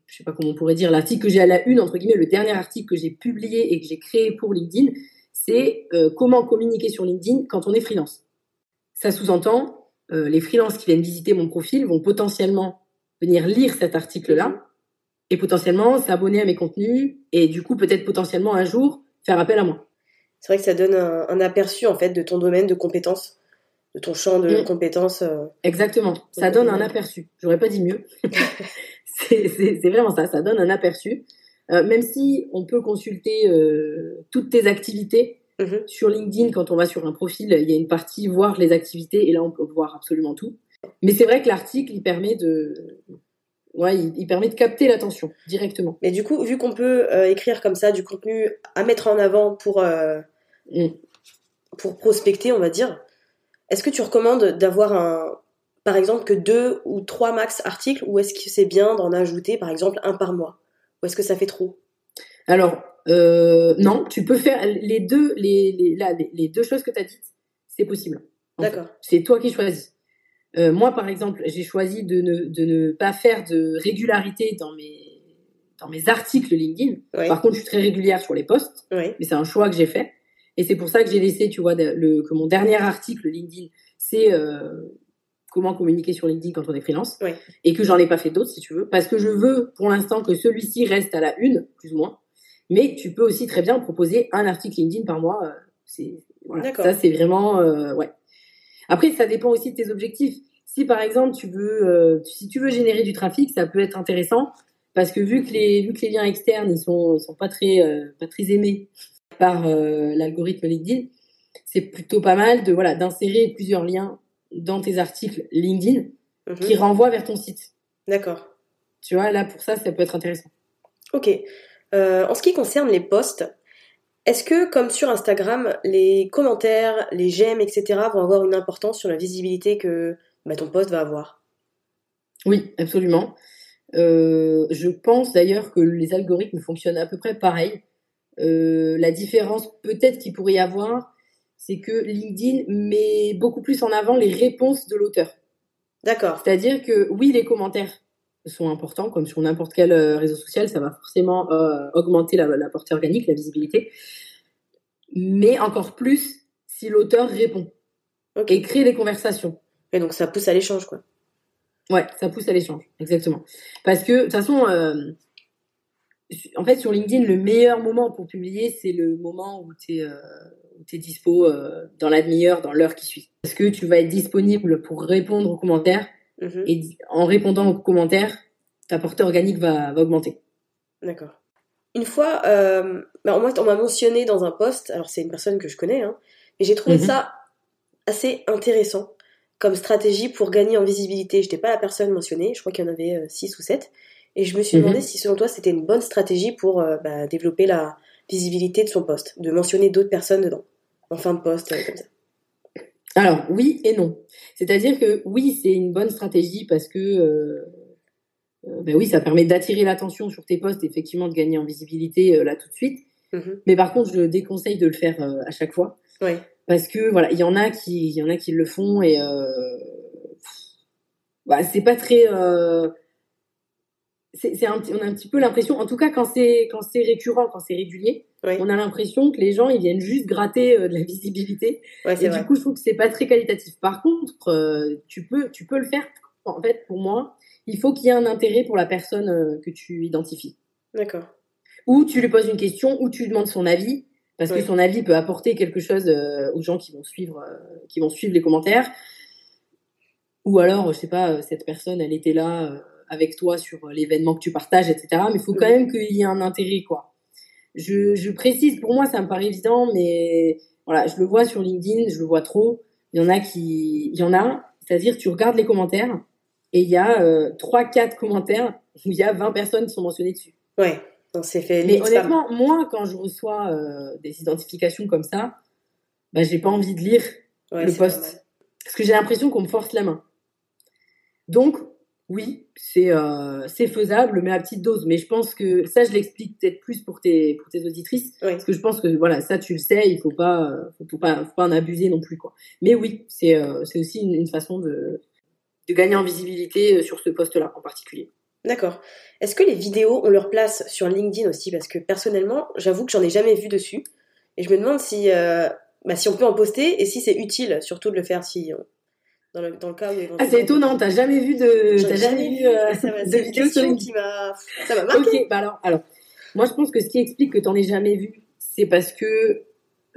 je sais pas comment on pourrait dire, l'article que j'ai à la une, entre guillemets, le dernier article que j'ai publié et que j'ai créé pour LinkedIn, c'est euh, comment communiquer sur LinkedIn quand on est freelance. Ça sous-entend, euh, les freelances qui viennent visiter mon profil vont potentiellement venir lire cet article-là et potentiellement s'abonner à mes contenus et du coup peut-être potentiellement un jour faire appel à moi. C'est vrai que ça donne un, un, aperçu en fait de ton domaine de compétences, de ton champ de mmh. compétences. Euh... Exactement, ça donne un aperçu. J'aurais pas dit mieux. c'est vraiment ça, ça donne un aperçu. Euh, même si on peut consulter euh, toutes tes activités mm -hmm. sur LinkedIn, quand on va sur un profil, il y a une partie voir les activités et là on peut voir absolument tout. Mais c'est vrai que l'article, il permet de, ouais, il, il permet de capter l'attention directement. Mais du coup, vu qu'on peut euh, écrire comme ça du contenu à mettre en avant pour mm. pour prospecter, on va dire, est-ce que tu recommandes d'avoir un par exemple que deux ou trois max articles ou est-ce que c'est bien d'en ajouter par exemple un par mois? Ou est-ce que ça fait trop? Alors euh, non, tu peux faire les deux les, les, là, les, les deux choses que tu as dites, c'est possible. D'accord. C'est toi qui choisis. Euh, moi par exemple, j'ai choisi de ne, de ne pas faire de régularité dans mes dans mes articles LinkedIn. Oui. Par contre, je suis très régulière sur les posts, oui. mais c'est un choix que j'ai fait. Et c'est pour ça que j'ai laissé, tu vois, le, que mon dernier article LinkedIn, c'est euh, comment communiquer sur LinkedIn quand on est freelance, et que j'en ai pas fait d'autres, si tu veux, parce que je veux, pour l'instant, que celui-ci reste à la une, plus ou moins. Mais tu peux aussi très bien proposer un article LinkedIn par mois. Euh, c'est voilà, ça, c'est vraiment euh, ouais. Après, ça dépend aussi de tes objectifs. Si par exemple tu veux, euh, si tu veux générer du trafic, ça peut être intéressant parce que vu que les vu que les liens externes ils sont ils sont pas très euh, pas très aimés par l'algorithme LinkedIn, c'est plutôt pas mal de voilà d'insérer plusieurs liens dans tes articles LinkedIn Mhm. qui renvoient vers ton site. D'accord. Tu vois, là pour ça, ça peut être intéressant. Ok. Euh, en ce qui concerne les posts, est-ce que, comme sur Instagram, les commentaires, les j'aime, etc., vont avoir une importance sur la visibilité que bah, ton post va avoir? Oui, absolument. Euh, je pense d'ailleurs que les algorithmes fonctionnent à peu près pareil. Euh, la différence peut-être qu'il pourrait y avoir, c'est que LinkedIn met beaucoup plus en avant les réponses de l'auteur. D'accord. C'est-à-dire que oui, les commentaires sont importants, comme sur n'importe quel euh, réseau social, ça va forcément euh, augmenter la, la, portée organique, la visibilité, mais encore plus si l'auteur répond okay. et crée des conversations. Et donc ça pousse à l'échange, quoi. Ouais, ça pousse à l'échange, exactement. Parce que de toute façon, euh, en fait, sur LinkedIn, le meilleur moment pour publier, c'est le moment où tu es, euh, es, dispo euh, dans la demi-heure, dans l'heure qui suit. Parce que tu vas être disponible pour répondre aux commentaires mm -hmm. et en répondant aux commentaires, ta portée organique va, va augmenter? D'accord. Une fois, euh, bah, on m'a mentionné dans un post, alors c'est une personne que je connais, hein, mais j'ai trouvé mm -hmm. ça assez intéressant comme stratégie pour gagner en visibilité. Je n'étais pas la personne mentionnée, je crois qu'il y en avait 6 euh, ou 7. Et je me suis demandé mm -hmm. si selon toi c'était une bonne stratégie pour euh, bah, développer la visibilité de son poste, de mentionner d'autres personnes dedans, en fin de poste, euh, comme ça. Alors oui et non. C'est-à-dire que oui, c'est une bonne stratégie parce que euh, ben oui, ça permet d'attirer l'attention sur tes posts, effectivement de gagner en visibilité là tout de suite. Mhm. Mais par contre, je déconseille de le faire euh, à chaque fois. Ouais. Parce que voilà, il y en a qui, il y en a qui le font et euh, bah, c'est pas très. C'est, c'est un, petit- on a un petit peu l'impression, en tout cas quand c'est quand c'est récurrent, quand c'est régulier, on a l'impression que les gens ils viennent juste gratter euh, de la visibilité. Ouais, c'est Et vrai. du coup, je trouve que c'est pas très qualitatif. Par contre, euh, tu peux tu peux le faire. En fait, pour moi, il faut qu'il y ait un intérêt pour la personne euh, que tu identifies D'accord. ou tu lui poses une question, ou tu lui demandes son avis, parce Ouais. que son avis peut apporter quelque chose aux gens qui vont suivre, qui vont suivre les commentaires. Ou alors, je sais pas, cette personne, elle était là avec toi sur euh, l'événement que tu partages, etc. Mais il faut quand même qu'il y ait un intérêt, quoi. Je, je précise, pour moi, ça me paraît évident, mais voilà, je le vois sur LinkedIn, je le vois trop. Il y en a qui, il y en a, c'est-à-dire tu regardes les commentaires et il y a euh, trois, quatre commentaires où il y a 20 personnes qui sont mentionnées dessus. Ouais. Donc c'est fait. Mais honnêtement, moi, quand je reçois euh, des identifications comme ça, bah, j'ai pas envie de lire Ouais, le post. Parce que j'ai l'impression qu'on me force la main. Donc, oui, c'est euh, c'est faisable, mais à petite dose. Mais je pense que ça, je l'explique peut-être plus pour tes, pour tes auditrices. Parce que je pense que voilà, ça, tu le sais, il faut pas, faut, pas, faut pas en abuser non plus. quoi. Mais oui, c'est euh, aussi une, une façon de, de gagner en visibilité euh, sur ce poste-là en particulier. D'accord. Est-ce que les vidéos ont leur place sur LinkedIn aussi? Parce que personnellement, j'avoue que j'en ai jamais vu dessus. Et je me demande si, euh, bah, si on peut en poster et si c'est utile, surtout de le faire si, dans, le, dans le cas où. Ah, c'est étonnant, t'as jamais vu de, t'as jamais vu euh, Ça m'a- de vidéo sur qui m'a... Ça m'a marqué. Ok, bah alors, alors, moi je pense que ce qui explique que t'en aies jamais vu, c'est parce que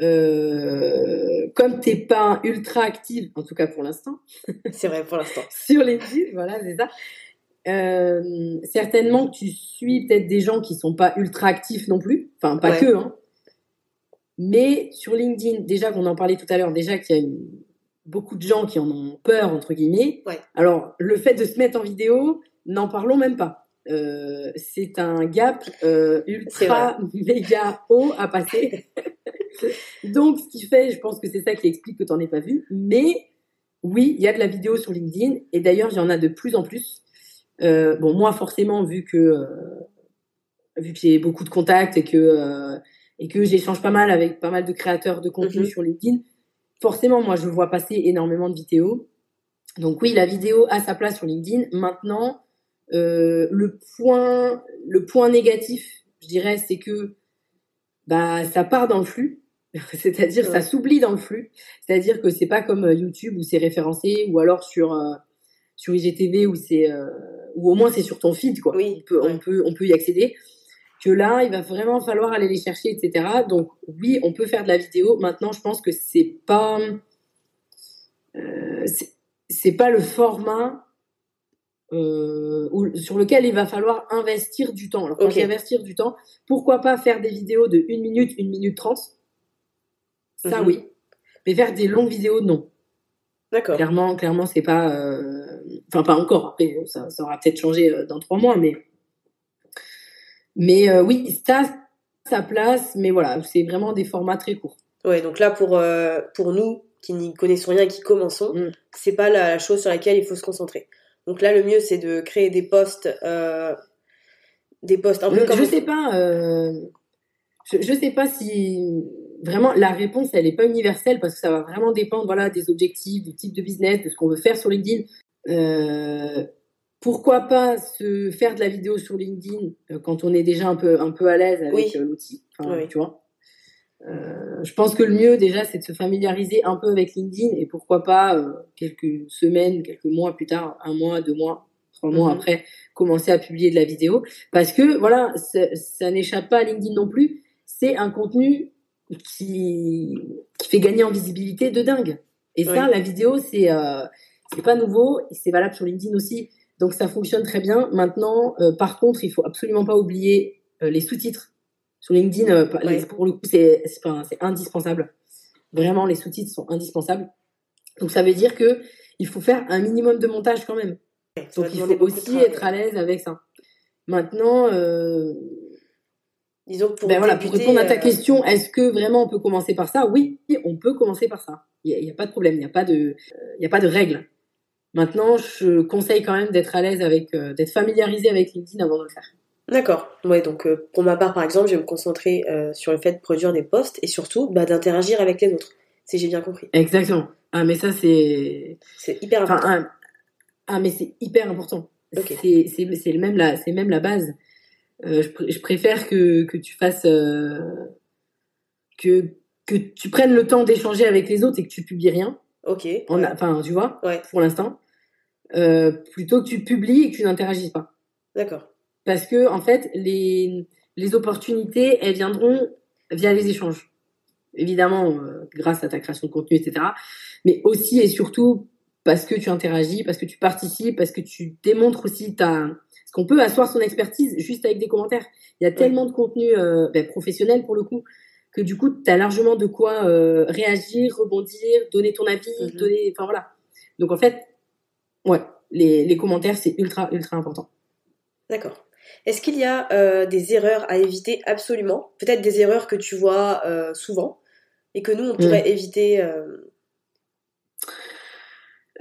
euh, comme t'es pas ultra active, en tout cas pour l'instant, C'est vrai pour l'instant. sur LinkedIn, voilà, c'est ça. Euh, certainement que tu suis peut-être des gens qui sont pas ultra actifs non plus, enfin pas Ouais. que, hein. Mais sur LinkedIn, déjà qu'on en parlait tout à l'heure, déjà qu'il y a une- beaucoup de gens qui en ont peur entre guillemets. Ouais. Alors le fait de se mettre en vidéo, n'en parlons même pas. Euh, c'est un gap euh, ultra méga haut à passer. Donc ce qui fait, je pense que c'est ça qui explique que tu n'en aies pas vu. Mais oui, il y a de la vidéo sur LinkedIn et d'ailleurs il y en a de plus en plus. Euh, bon moi forcément vu que vu que j'ai beaucoup de contacts et que et que j'échange pas mal avec pas mal de créateurs de contenu Mhm. sur LinkedIn, forcément moi je vois passer énormément de vidéos. Donc oui, la vidéo a sa place sur LinkedIn. Maintenant, euh, le point le point négatif, je dirais, c'est que bah ça part dans le flux. C'est-à-dire Ouais. ça s'oublie dans le flux. C'est-à-dire que c'est pas comme euh, YouTube où c'est référencé ou alors sur euh, sur IGTV où c'est euh, ou au moins c'est sur ton feed quoi. Oui, On peut ouais. on peut on peut y accéder. Que là, il va vraiment falloir aller les chercher, etc. Donc oui, on peut faire de la vidéo. Maintenant, je pense que c'est pas euh, c'est- pas le format euh, où- sur lequel il va falloir investir du temps. Alors quand investir du temps, pourquoi pas faire des vidéos de 1 minute, 1 minute 30 Ça Mhm. oui. Mais faire des longues vidéos, non. D'accord. Clairement, clairement, c'est pas. euh, Enfin, pas encore. Après, ça, ça aura peut-être changé euh, dans trois mois, mais. Mais euh, oui, ça, a sa place, mais voilà, c'est vraiment des formats très courts. Ouais, donc là, pour, euh, pour nous qui n'y connaissons rien et qui commençons, Mm. c'est pas la, chose sur laquelle il faut se concentrer. Donc là, le mieux, c'est de créer des posts, euh, des posts un peu Je, comme. je sais pas. euh, je, je sais pas si vraiment la réponse elle est pas universelle parce que ça va vraiment dépendre voilà des objectifs, du type de business, de ce qu'on veut faire sur LinkedIn. Euh, pourquoi pas se faire de la vidéo sur LinkedIn euh, quand on est déjà un peu un peu à l'aise avec Oui. euh, l'outil. Enfin, Oui. Tu vois. Euh, je pense que le mieux déjà c'est de se familiariser un peu avec LinkedIn et pourquoi pas euh, quelques semaines, quelques mois plus tard, un mois, deux mois, trois mois Mhm. après commencer à publier de la vidéo parce que voilà ça, n'échappe pas à LinkedIn non plus c'est un contenu qui, qui fait gagner en visibilité de dingue et ça Oui. la vidéo c'est euh, c'est pas nouveau et c'est valable sur LinkedIn aussi donc ça fonctionne très bien maintenant euh, par contre il faut absolument pas oublier euh, les sous-titres sur LinkedIn euh, Ouais. pour le coup c'est indispensable vraiment les sous-titres sont indispensables donc ça veut dire que il faut faire un minimum de montage quand même donc il faut aussi être à l'aise avec ça. Maintenant, Disons pour ben voilà, pour répondre à ta question, est-ce que vraiment on peut commencer par ça? Oui, on peut commencer par ça. Il n'y a, pas de problème, il n'y a pas de, il a pas de règle. Maintenant, je conseille quand même d'être à l'aise avec, euh, d'être familiarisé avec LinkedIn avant de le faire. D'accord. Ouais, donc euh, pour ma part, par exemple, je vais me concentrer euh, sur le fait de produire des posts et surtout bah, d'interagir avec les autres, si j'ai bien compris. Exactement. Ah, mais ça, c'est. C'est hyper important. Enfin, ah, ah, mais c'est hyper important. Ok. C'est même la, c'est même la base. Je, pr- je préfère que, que tu fasses. que, que tu prennes le temps d'échanger avec les autres et que tu publies rien. Ok. Enfin, tu vois, Ouais, pour l'instant. Euh, plutôt que tu publies et que tu n'interagisses pas. d'accord. Parce que, en fait, les, les opportunités, elles viendront via les échanges. Évidemment, euh, grâce à ta création de contenu, etc. Mais aussi et surtout parce que tu interagis, parce que tu participes, parce que tu démontres aussi ta... Parce qu'on peut asseoir son expertise juste avec des commentaires. Il y a tellement de contenu euh, ben, professionnel, pour le coup, que du coup, tu as largement de quoi euh, réagir, rebondir, donner ton avis, Mhm. donner... Enfin, voilà. Donc, en fait, ouais, les, les commentaires, c'est ultra, ultra important. D'accord. Est-ce qu'il y a euh, des erreurs à éviter? Absolument Peut-être des erreurs que tu vois euh, souvent et que nous, on pourrait éviter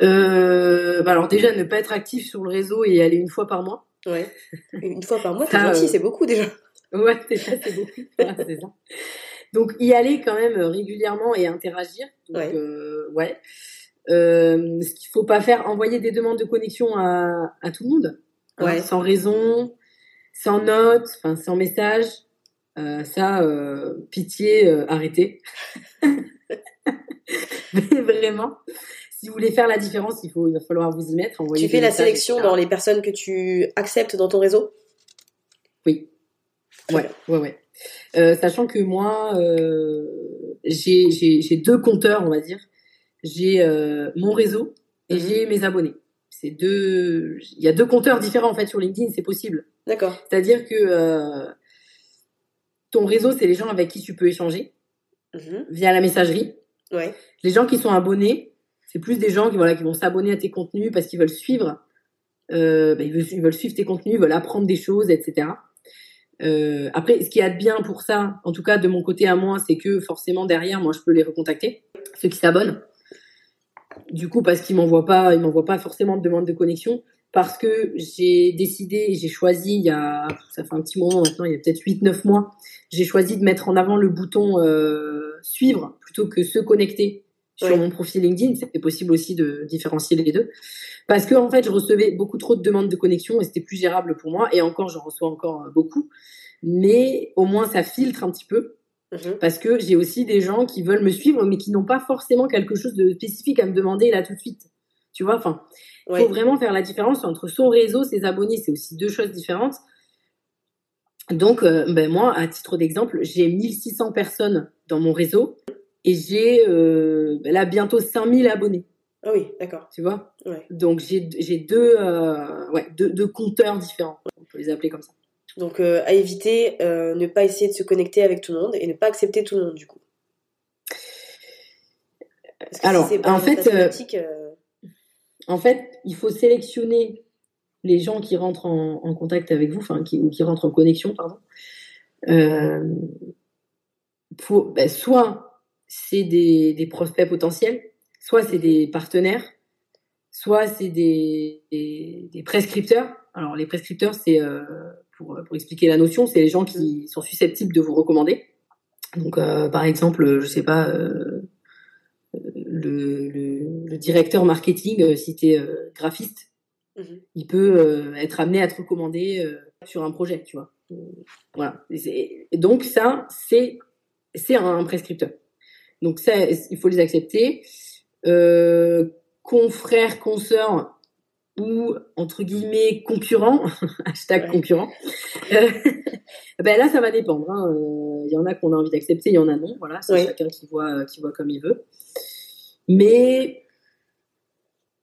euh, bah alors déjà ne pas être actif sur le réseau et y aller une fois par mois. ouais. une fois par mois. C'est gentil, c'est beaucoup déjà. Ouais, c'est beaucoup. C'est ça. Donc y aller quand même régulièrement et interagir. Donc, Ouais. ouais. Euh, ce qu'il faut pas faire, envoyer des demandes de connexion à, à tout le monde, hein, sans raison, sans note, enfin sans message. Euh, ça, euh, pitié, arrêtez. Mais vraiment, si vous voulez faire la différence, il faut, il va falloir vous y mettre. envoyer Tu fais la sélection etc. dans les personnes que tu acceptes dans ton réseau? Oui. Ouais, ouais, ouais. Euh, sachant que moi, euh, j'ai deux compteurs, on va dire. J'ai euh, mon réseau et Mhm. j'ai mes abonnés. C'est deux. Il y a deux compteurs différents en fait sur LinkedIn, c'est possible. D'accord. C'est-à-dire que euh, ton réseau, c'est les gens avec qui tu peux échanger Mhm. via la messagerie. Ouais. Les gens qui sont abonnés, c'est plus des gens qui voilà qui vont s'abonner à tes contenus parce qu'ils veulent suivre. Euh, bah, ils, veulent, ils veulent suivre tes contenus, ils veulent apprendre des choses, etc. Euh, après, ce qui a de bien pour ça, en tout cas de mon côté à moi, c'est que forcément derrière, moi, je peux les recontacter, ceux qui s'abonnent. Du coup, parce qu'ils m'envoient pas, ils m'envoient pas forcément de demande de connexion, parce que j'ai décidé, j'ai choisi, il y a, ça fait un petit moment maintenant, il y a peut-être 8-9 mois, j'ai choisi de mettre en avant le bouton euh, suivre plutôt que se connecter sur Ouais. mon profil LinkedIn. C'était possible aussi de différencier les deux. Parce que, en fait, je recevais beaucoup trop de demandes de connexion et c'était plus gérable pour moi. Et encore, j'en reçois encore euh, beaucoup. Mais au moins, ça filtre un petit peu. Mhm. Parce que j'ai aussi des gens qui veulent me suivre, mais qui n'ont pas forcément quelque chose de spécifique à me demander là tout de suite. Tu vois, enfin, il Ouais. faut vraiment faire la différence entre son réseau, ses abonnés, c'est aussi deux choses différentes. Donc, euh, ben moi, à titre d'exemple, j'ai 1600 personnes dans mon réseau et j'ai euh, ben là bientôt 5000 abonnés, Ah oui, d'accord. tu vois? Ouais. Donc, j'ai j'ai deux, euh, ouais, deux, deux compteurs différents, on peut les appeler comme ça. Donc euh, à éviter, euh, ne pas essayer de se connecter avec tout le monde et ne pas accepter tout le monde du coup. Parce que Alors, si en fait, euh, En fait, il faut sélectionner les gens qui rentrent en, en contact avec vous, enfin qui, ou qui rentrent en connexion, pardon. Faut, ben, soit c'est des, des prospects potentiels, soit c'est des partenaires, soit c'est des, des, des prescripteurs. Alors les prescripteurs, c'est pour, pour expliquer la notion, c'est les gens qui sont susceptibles de vous recommander. Donc euh, par exemple, je sais pas. euh, le, le, le directeur marketing, euh, si tu es graphiste, Mhm. il peut euh, être amené à te recommander euh, sur un projet, tu vois. Euh, Voilà. Et c'est- et donc ça, c'est un prescripteur. Donc ça, il faut les accepter. Euh, confrères, consoeurs ou entre guillemets concurrents, hashtag Ouais. concurrent. Euh, ben là, ça va dépendre. hein. Euh, Il y en a qu'on a envie d'accepter, il y en a non. Voilà, c'est Ouais. chacun qui voit, qui voit comme il veut. Mais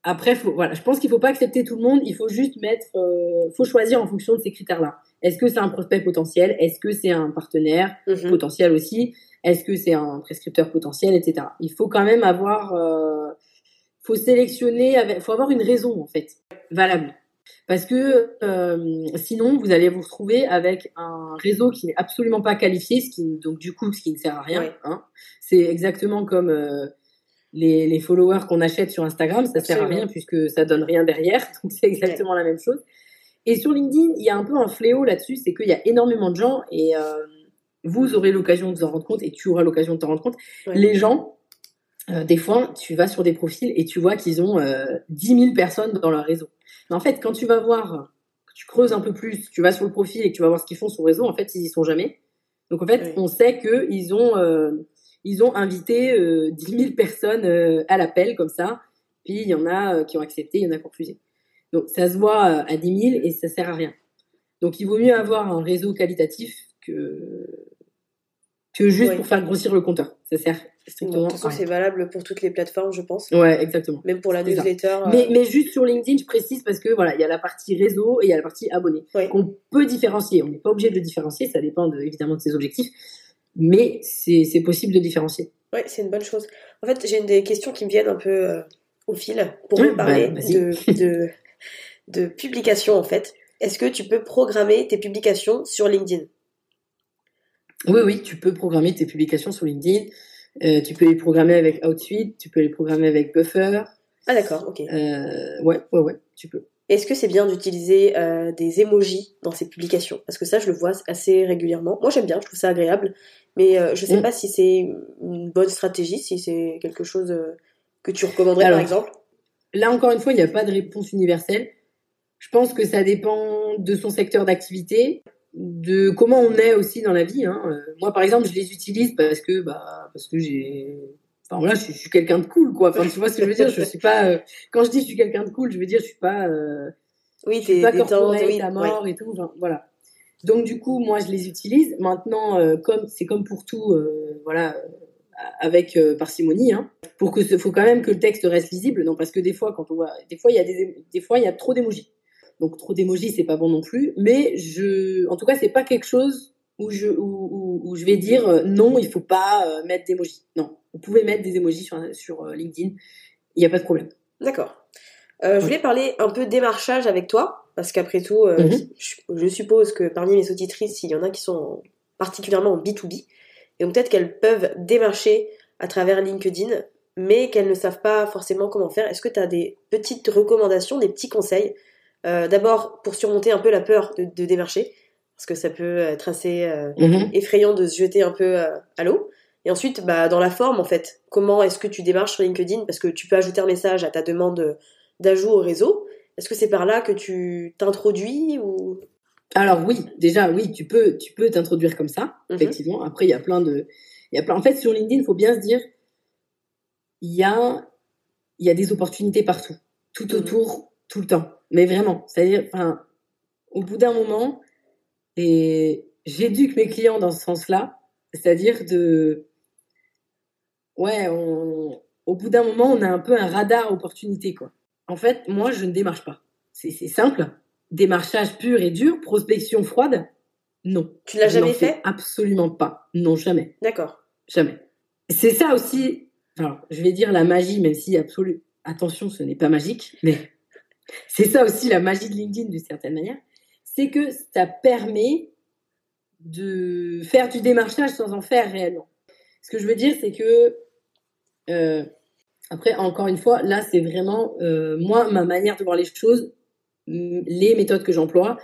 après, faut, voilà, je pense qu'il faut pas accepter tout le monde. Il faut juste mettre, euh, faut choisir en fonction de ces critères-là. Est-ce que c'est un prospect potentiel? Est-ce que c'est un partenaire mhm. potentiel aussi? Est-ce que c'est un prescripteur potentiel, etc. Il faut quand même avoir, euh, faut sélectionner, avec, faut avoir une raison en fait valable. Parce que euh, sinon, vous allez vous retrouver avec un réseau qui n'est absolument pas qualifié, ce qui, donc du coup, ce qui ne sert à rien. Ouais. Hein. C'est exactement comme euh, les, les followers qu'on achète sur Instagram, ça sert à Absolument. rien puisque ça donne rien derrière. Donc c'est exactement la même chose. Et sur LinkedIn, il y a un peu un fléau là-dessus, c'est qu'il y a énormément de gens et vous aurez l'occasion de vous en rendre compte et tu auras l'occasion de t'en rendre compte. Les gens, des fois, tu vas sur des profils et tu vois qu'ils ont 10 000 personnes dans leur réseau. Mais en fait, quand tu vas voir, tu creuses un peu plus, tu vas sur le profil et que tu vas voir ce qu'ils font sur le réseau, en fait, ils y sont jamais. Donc en fait, on sait qu'ils ont, euh, ils ont invité euh, 10 000 personnes euh, à l'appel comme ça. Puis il y en a euh, qui ont accepté, il y en a qui ont refusé. Donc ça se voit à 10 000 et ça sert à rien. Donc il vaut mieux avoir un réseau qualitatif que que juste pour faire grossir le compteur. Ça sert strictement. de toute façon, c'est valable pour toutes les plateformes, je pense. Ouais, exactement. Même pour la newsletter. Mais, mais juste sur LinkedIn, je précise parce que voilà, il y a la partie réseau et il y a la partie abonné qu'on peut différencier. On n'est pas obligé de le différencier, ça dépend évidemment de ses objectifs, mais c'est possible de différencier. Ouais, c'est une bonne chose. En fait, j'ai des questions qui me viennent un peu euh, au fil pour me parler bah, de, de, de publication en fait. Est-ce que tu peux programmer tes publications sur LinkedIn? Oui, oui, tu peux programmer tes publications sur LinkedIn. Euh, tu peux les programmer avec Outsuite, tu peux les programmer avec Buffer. Ah d'accord, ok. Euh, ouais, ouais, ouais, tu peux. Est-ce que c'est bien d'utiliser euh, des emojis dans ces publications? Parce que ça, je le vois assez régulièrement. Moi, j'aime bien, je trouve ça agréable. Mais euh, je sais mm. pas si c'est une bonne stratégie, si c'est quelque chose euh, que tu recommanderais par exemple. Là, encore une fois, il n'y a pas de réponse universelle. Je pense que ça dépend de son secteur d'activité de comment on est aussi dans la vie. Hein. Euh, moi, par exemple, je les utilise parce que, bah, parce que j'ai, enfin voilà, je, suis quelqu'un de cool, quoi. Enfin, tu vois ce que je veux dire? Je suis pas. Euh, Quand je dis je suis quelqu'un de cool, je veux dire je suis pas. Euh... Oui, t'es pas corporate oui, à mort et tout. voilà. Donc du coup, moi, je les utilise. Maintenant, euh, comme c'est comme pour tout, voilà, avec parcimonie, hein, pour que faut quand même que le texte reste lisible. Non, parce que des fois, quand on voit, des fois, il y a des, des fois, il y a trop d'émojis. Donc trop d'émojis, c'est pas bon non plus. Mais je, en tout cas, c'est pas quelque chose où je, où, où, je vais dire euh, non, il faut pas euh, mettre d'émojis. Non, vous pouvez mettre des émojis sur, sur euh, LinkedIn. Il n'y a pas de problème. D'accord. Euh, je voulais parler un peu démarchage avec toi, parce qu'après tout, mhm. je, je, suppose que parmi mes auditrices, il y en a qui sont particulièrement en B2B, et donc peut-être qu'elles peuvent démarcher à travers LinkedIn, mais qu'elles ne savent pas forcément comment faire. Est-ce que tu as des petites recommandations, des petits conseils euh, d'abord pour surmonter un peu la peur de, de, démarcher, parce que ça peut être assez euh, mhm. effrayant de se jeter un peu euh, à l'eau. Et ensuite, bah, dans la forme, en fait, comment est-ce que tu démarches sur LinkedIn? Parce que tu peux ajouter un message à ta demande d'ajout au réseau. Est-ce que c'est par là que tu t'introduis ou? Alors oui, déjà oui, tu peux tu peux t'introduire comme ça, mhm. effectivement. Après, il y a plein de il y a plein... en fait sur LinkedIn, il faut bien se dire il y a il y a des opportunités partout, tout mhm. autour, tout le temps. Mais vraiment, c'est-à-dire, enfin, au bout d'un moment, et j'éduque mes clients dans ce sens-là, c'est-à-dire de, ouais, on, au bout d'un moment, on a un peu un radar opportunité, quoi. En fait, moi, je ne démarche pas. C'est simple. Démarchage pur et dur, prospection froide, non. Tu l'as jamais fait? Absolument pas. Non, jamais. D'accord. Jamais. C'est ça aussi. Alors, je vais dire la magie, même si absolu. Attention, ce n'est pas magique, mais c'est ça aussi la magie de LinkedIn d'une certaine manière, c'est que ça permet de faire du démarchage sans en faire réellement. Ce que je veux dire, c'est que euh, après, encore une fois, là, c'est vraiment euh, moi ma manière de voir les choses, les méthodes que j'emploie.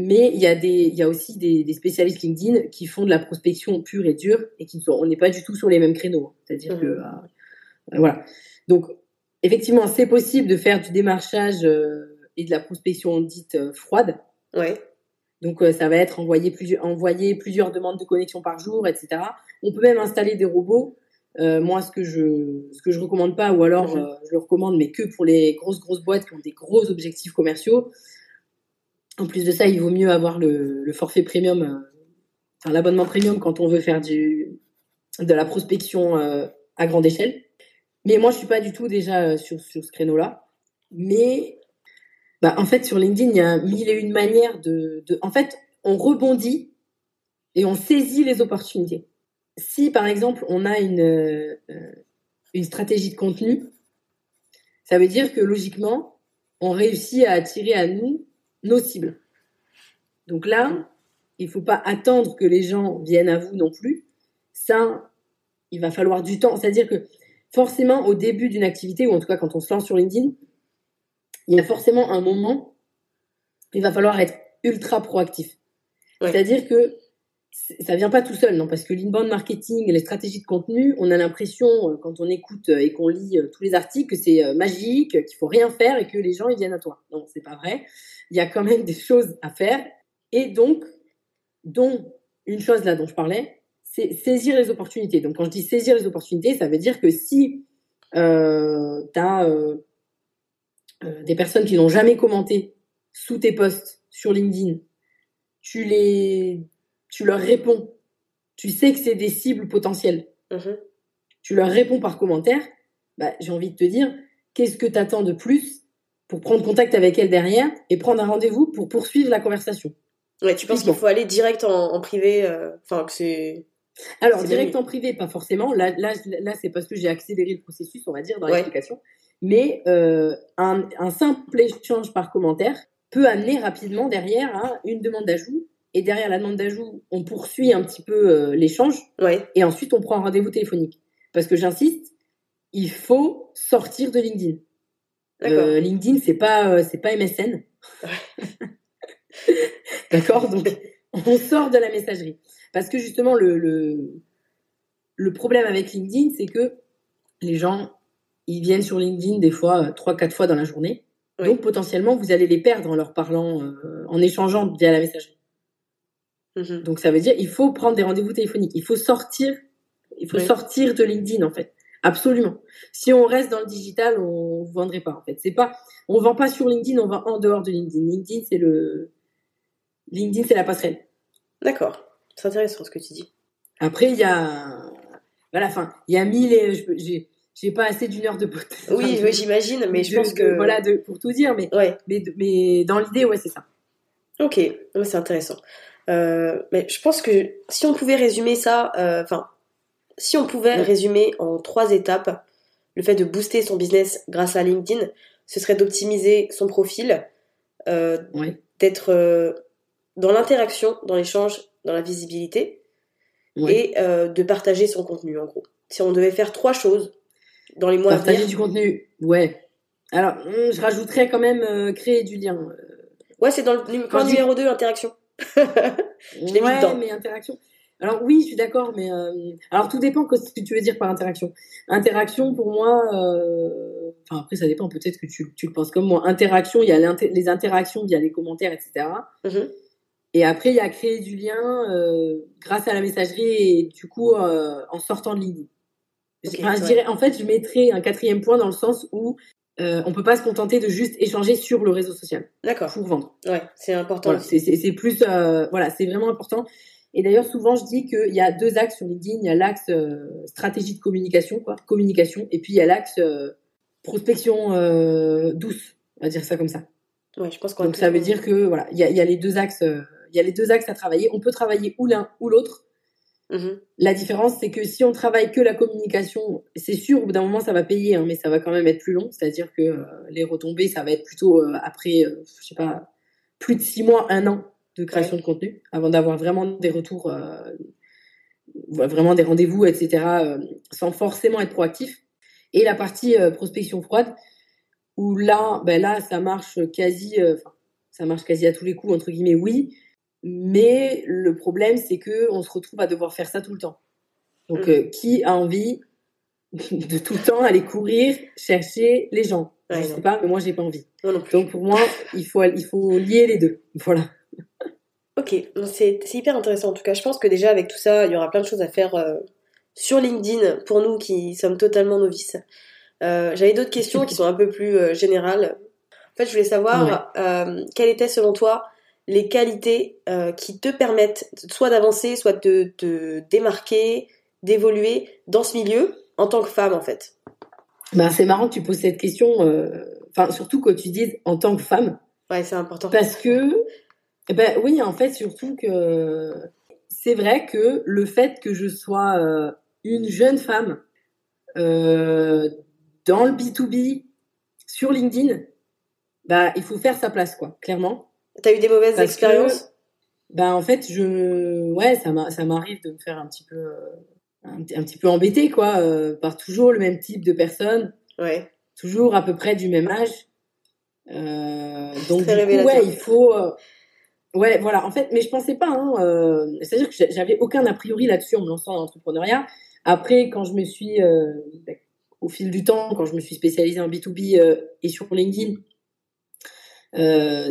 Mais il y a des, il y a aussi des, des, spécialistes LinkedIn qui font de la prospection pure et dure et qui sont, on n'est pas du tout sur les mêmes créneaux. C'est-à-dire mmh. que euh, voilà. Donc effectivement, c'est possible de faire du démarchage euh, et de la prospection dite euh, froide. Ouais. Donc euh, ça va être envoyer plusieurs, envoyer plusieurs demandes de connexion par jour, etc. On peut même installer des robots. moi, ce que je ce que je recommande pas, ou alors mhm. je le recommande, mais que pour les grosses grosses boîtes qui ont des gros objectifs commerciaux. En plus de ça, il vaut mieux avoir le, le forfait premium, enfin l'abonnement premium quand on veut faire du de la prospection à grande échelle. Mais moi, je suis pas du tout déjà euh, sur, sur ce créneau-là. Mais bah, en fait, sur LinkedIn, il y a mille et une manières de. En fait, on rebondit et on saisit les opportunités. Si, par exemple, on a une, euh, une stratégie de contenu, ça veut dire que logiquement, on réussit à attirer à nous nos cibles. Donc là, il faut pas attendre que les gens viennent à vous non plus. Ça, il va falloir du temps. C'est-à-dire que forcément, au début d'une activité, ou en tout cas quand on se lance sur LinkedIn, il y a forcément un moment il va falloir être ultra proactif. C'est-à-dire que ça vient pas tout seul, non, parce que l'inbound marketing et les stratégies de contenu, on a l'impression, euh, quand on écoute euh, et qu'on lit euh, tous les articles, que c'est magique, qu'il faut rien faire et que les gens ils viennent à toi. Non, c'est pas vrai. Il y a quand même des choses à faire. Et donc, dont une chose là dont je parlais, c'est saisir les opportunités. Donc, quand je dis saisir les opportunités, ça veut dire que si euh, tu as des personnes qui n'ont jamais commenté sous tes posts sur LinkedIn, tu les tu leur réponds. Tu sais que c'est des cibles potentielles. Mhm. Tu leur réponds par commentaire. Bah, j'ai envie de te dire, qu'est-ce que tu attends de plus pour prendre contact avec elle derrière et prendre un rendez-vous pour poursuivre la conversation? Ouais, tu penses qu'il faut aller direct en, privé euh, Enfin, que c'est. Alors, direct en privé, pas forcément. Là, là, là c'est parce que j'ai accéléré le processus, on va dire, dans l'explication. Mais euh, un, un, simple échange par commentaire peut amener rapidement derrière à une demande d'ajout et derrière la demande d'ajout, on poursuit un petit peu euh, l'échange. Et ensuite, on prend un rendez-vous téléphonique. Parce que j'insiste, il faut sortir de LinkedIn. Euh, LinkedIn, c'est pas, euh, c'est pas MSN. D'accord? Donc, on sort de la messagerie. Parce que justement, le, le, le problème avec LinkedIn, c'est que les gens, ils viennent sur LinkedIn des fois, trois, quatre fois dans la journée. Donc, potentiellement, vous allez les perdre en leur parlant, en échangeant via la messagerie. Mhm. Donc ça veut dire il faut prendre des rendez-vous téléphoniques, il faut sortir, il faut sortir de LinkedIn en fait. Absolument. Si on reste dans le digital, on ne vendrait pas en fait. C'est pas, on vend pas sur LinkedIn, on vend en dehors de LinkedIn. LinkedIn c'est le, LinkedIn c'est la passerelle. D'accord. C'est intéressant ce que tu dis. Après il y a, voilà, enfin il y a mille, j'ai j'ai pas assez d'une heure de podcast. Oui, j'imagine, mais je pense que voilà, de, pour tout dire, mais ouais. mais, mais dans l'idée, ouais, c'est ça. Ok, c'est intéressant. Euh, mais je pense que si on pouvait résumer ça, euh, enfin, si on pouvait résumer en trois étapes le fait de booster son business grâce à LinkedIn, ce serait d'optimiser son profil, euh, d'être dans l'interaction, dans l'échange, dans la visibilité, et de partager son contenu en gros. Si on devait faire trois choses dans les mois à venir. du contenu, ouais. Alors, je rajouterais quand même créer du lien. Ouais, c'est dans le point numéro 2, interaction. je ouais, mais interaction. Alors oui, je suis d'accord, mais euh, alors tout dépend de ce que tu veux dire par interaction. Interaction, pour moi, euh... enfin après ça dépend. Peut-être que tu, tu, le penses comme moi. Interaction, il y a les interactions via les commentaires, etc. Mm-hmm. Et après, il y a créer du lien euh, grâce à la messagerie et du coup euh, en sortant de LinkedIn. je dirais, en fait, je mettrais un quatrième point dans le sens où euh, on peut pas se contenter de juste échanger sur le réseau social. D'accord. Pour vendre. Ouais, c'est important. c'est plus, euh, voilà, c'est vraiment important. Et d'ailleurs, souvent, je dis qu'il y a deux axes sur LinkedIn. Il y a l'axe stratégie de communication, quoi, communication, et puis il y a l'axe prospection douce, on va dire ça comme ça. Ouais, je pense Donc ça veut dire que voilà, il y a, les deux axes, il y a les deux axes à travailler. On peut travailler ou l'un ou l'autre. Mhm. La différence, c'est que si on travaille que la communication, c'est sûr, au bout d'un moment, ça va payer, hein, mais ça va quand même être plus long. C'est-à-dire que euh, les retombées, ça va être plutôt euh, après, euh, je sais pas, plus de six mois, un an de création de contenu, avant d'avoir vraiment des retours, vraiment des rendez-vous, etc., sans forcément être proactif. Et la partie prospection froide, où là, ben là, ça marche quasi, ça marche quasi à tous les coups, entre guillemets, oui, mais le problème, c'est que on se retrouve à devoir faire ça tout le temps. Donc, mm. euh, qui a envie de tout le temps aller courir chercher les gens? Je sais pas, mais moi, j'ai pas envie. Donc, pour moi, il faut, il faut lier les deux. Voilà. Ok, c'est hyper intéressant. En tout cas, je pense que déjà, avec tout ça, il y aura plein de choses à faire euh, sur LinkedIn pour nous qui sommes totalement novices. Euh, J'avais d'autres questions qui sont un peu plus générales. En fait, je voulais savoir quelle était, selon toi, les qualités euh, qui te permettent soit d'avancer, soit de te démarquer, d'évoluer dans ce milieu en tant que femme en fait ben, C'est marrant que tu poses cette question, euh, surtout quand tu dis en tant que femme. Ouais, c'est important. Parce que, eh ben oui, en fait, surtout que c'est vrai que le fait que je sois euh, une jeune femme dans le B2B, sur LinkedIn, bah, il faut faire sa place, quoi, clairement. T'as eu des mauvaises expériences? Ben en fait, je, ouais, ça m'arrive de me faire un petit peu, euh, un, petit peu embêter quoi, euh, par toujours le même type de personnes. Ouais. Toujours à peu près du même âge. Euh, donc, du coup, ouais, il faut. euh, ouais, voilà. En fait, mais je pensais pas. Hein, euh, C'est-à-dire que j'a- j'avais aucun a priori là-dessus en me lançant dans l'entrepreneuriat. Après, quand je me suis, bah, au fil du temps, quand je me suis spécialisée en B2B euh, et sur LinkedIn, euh,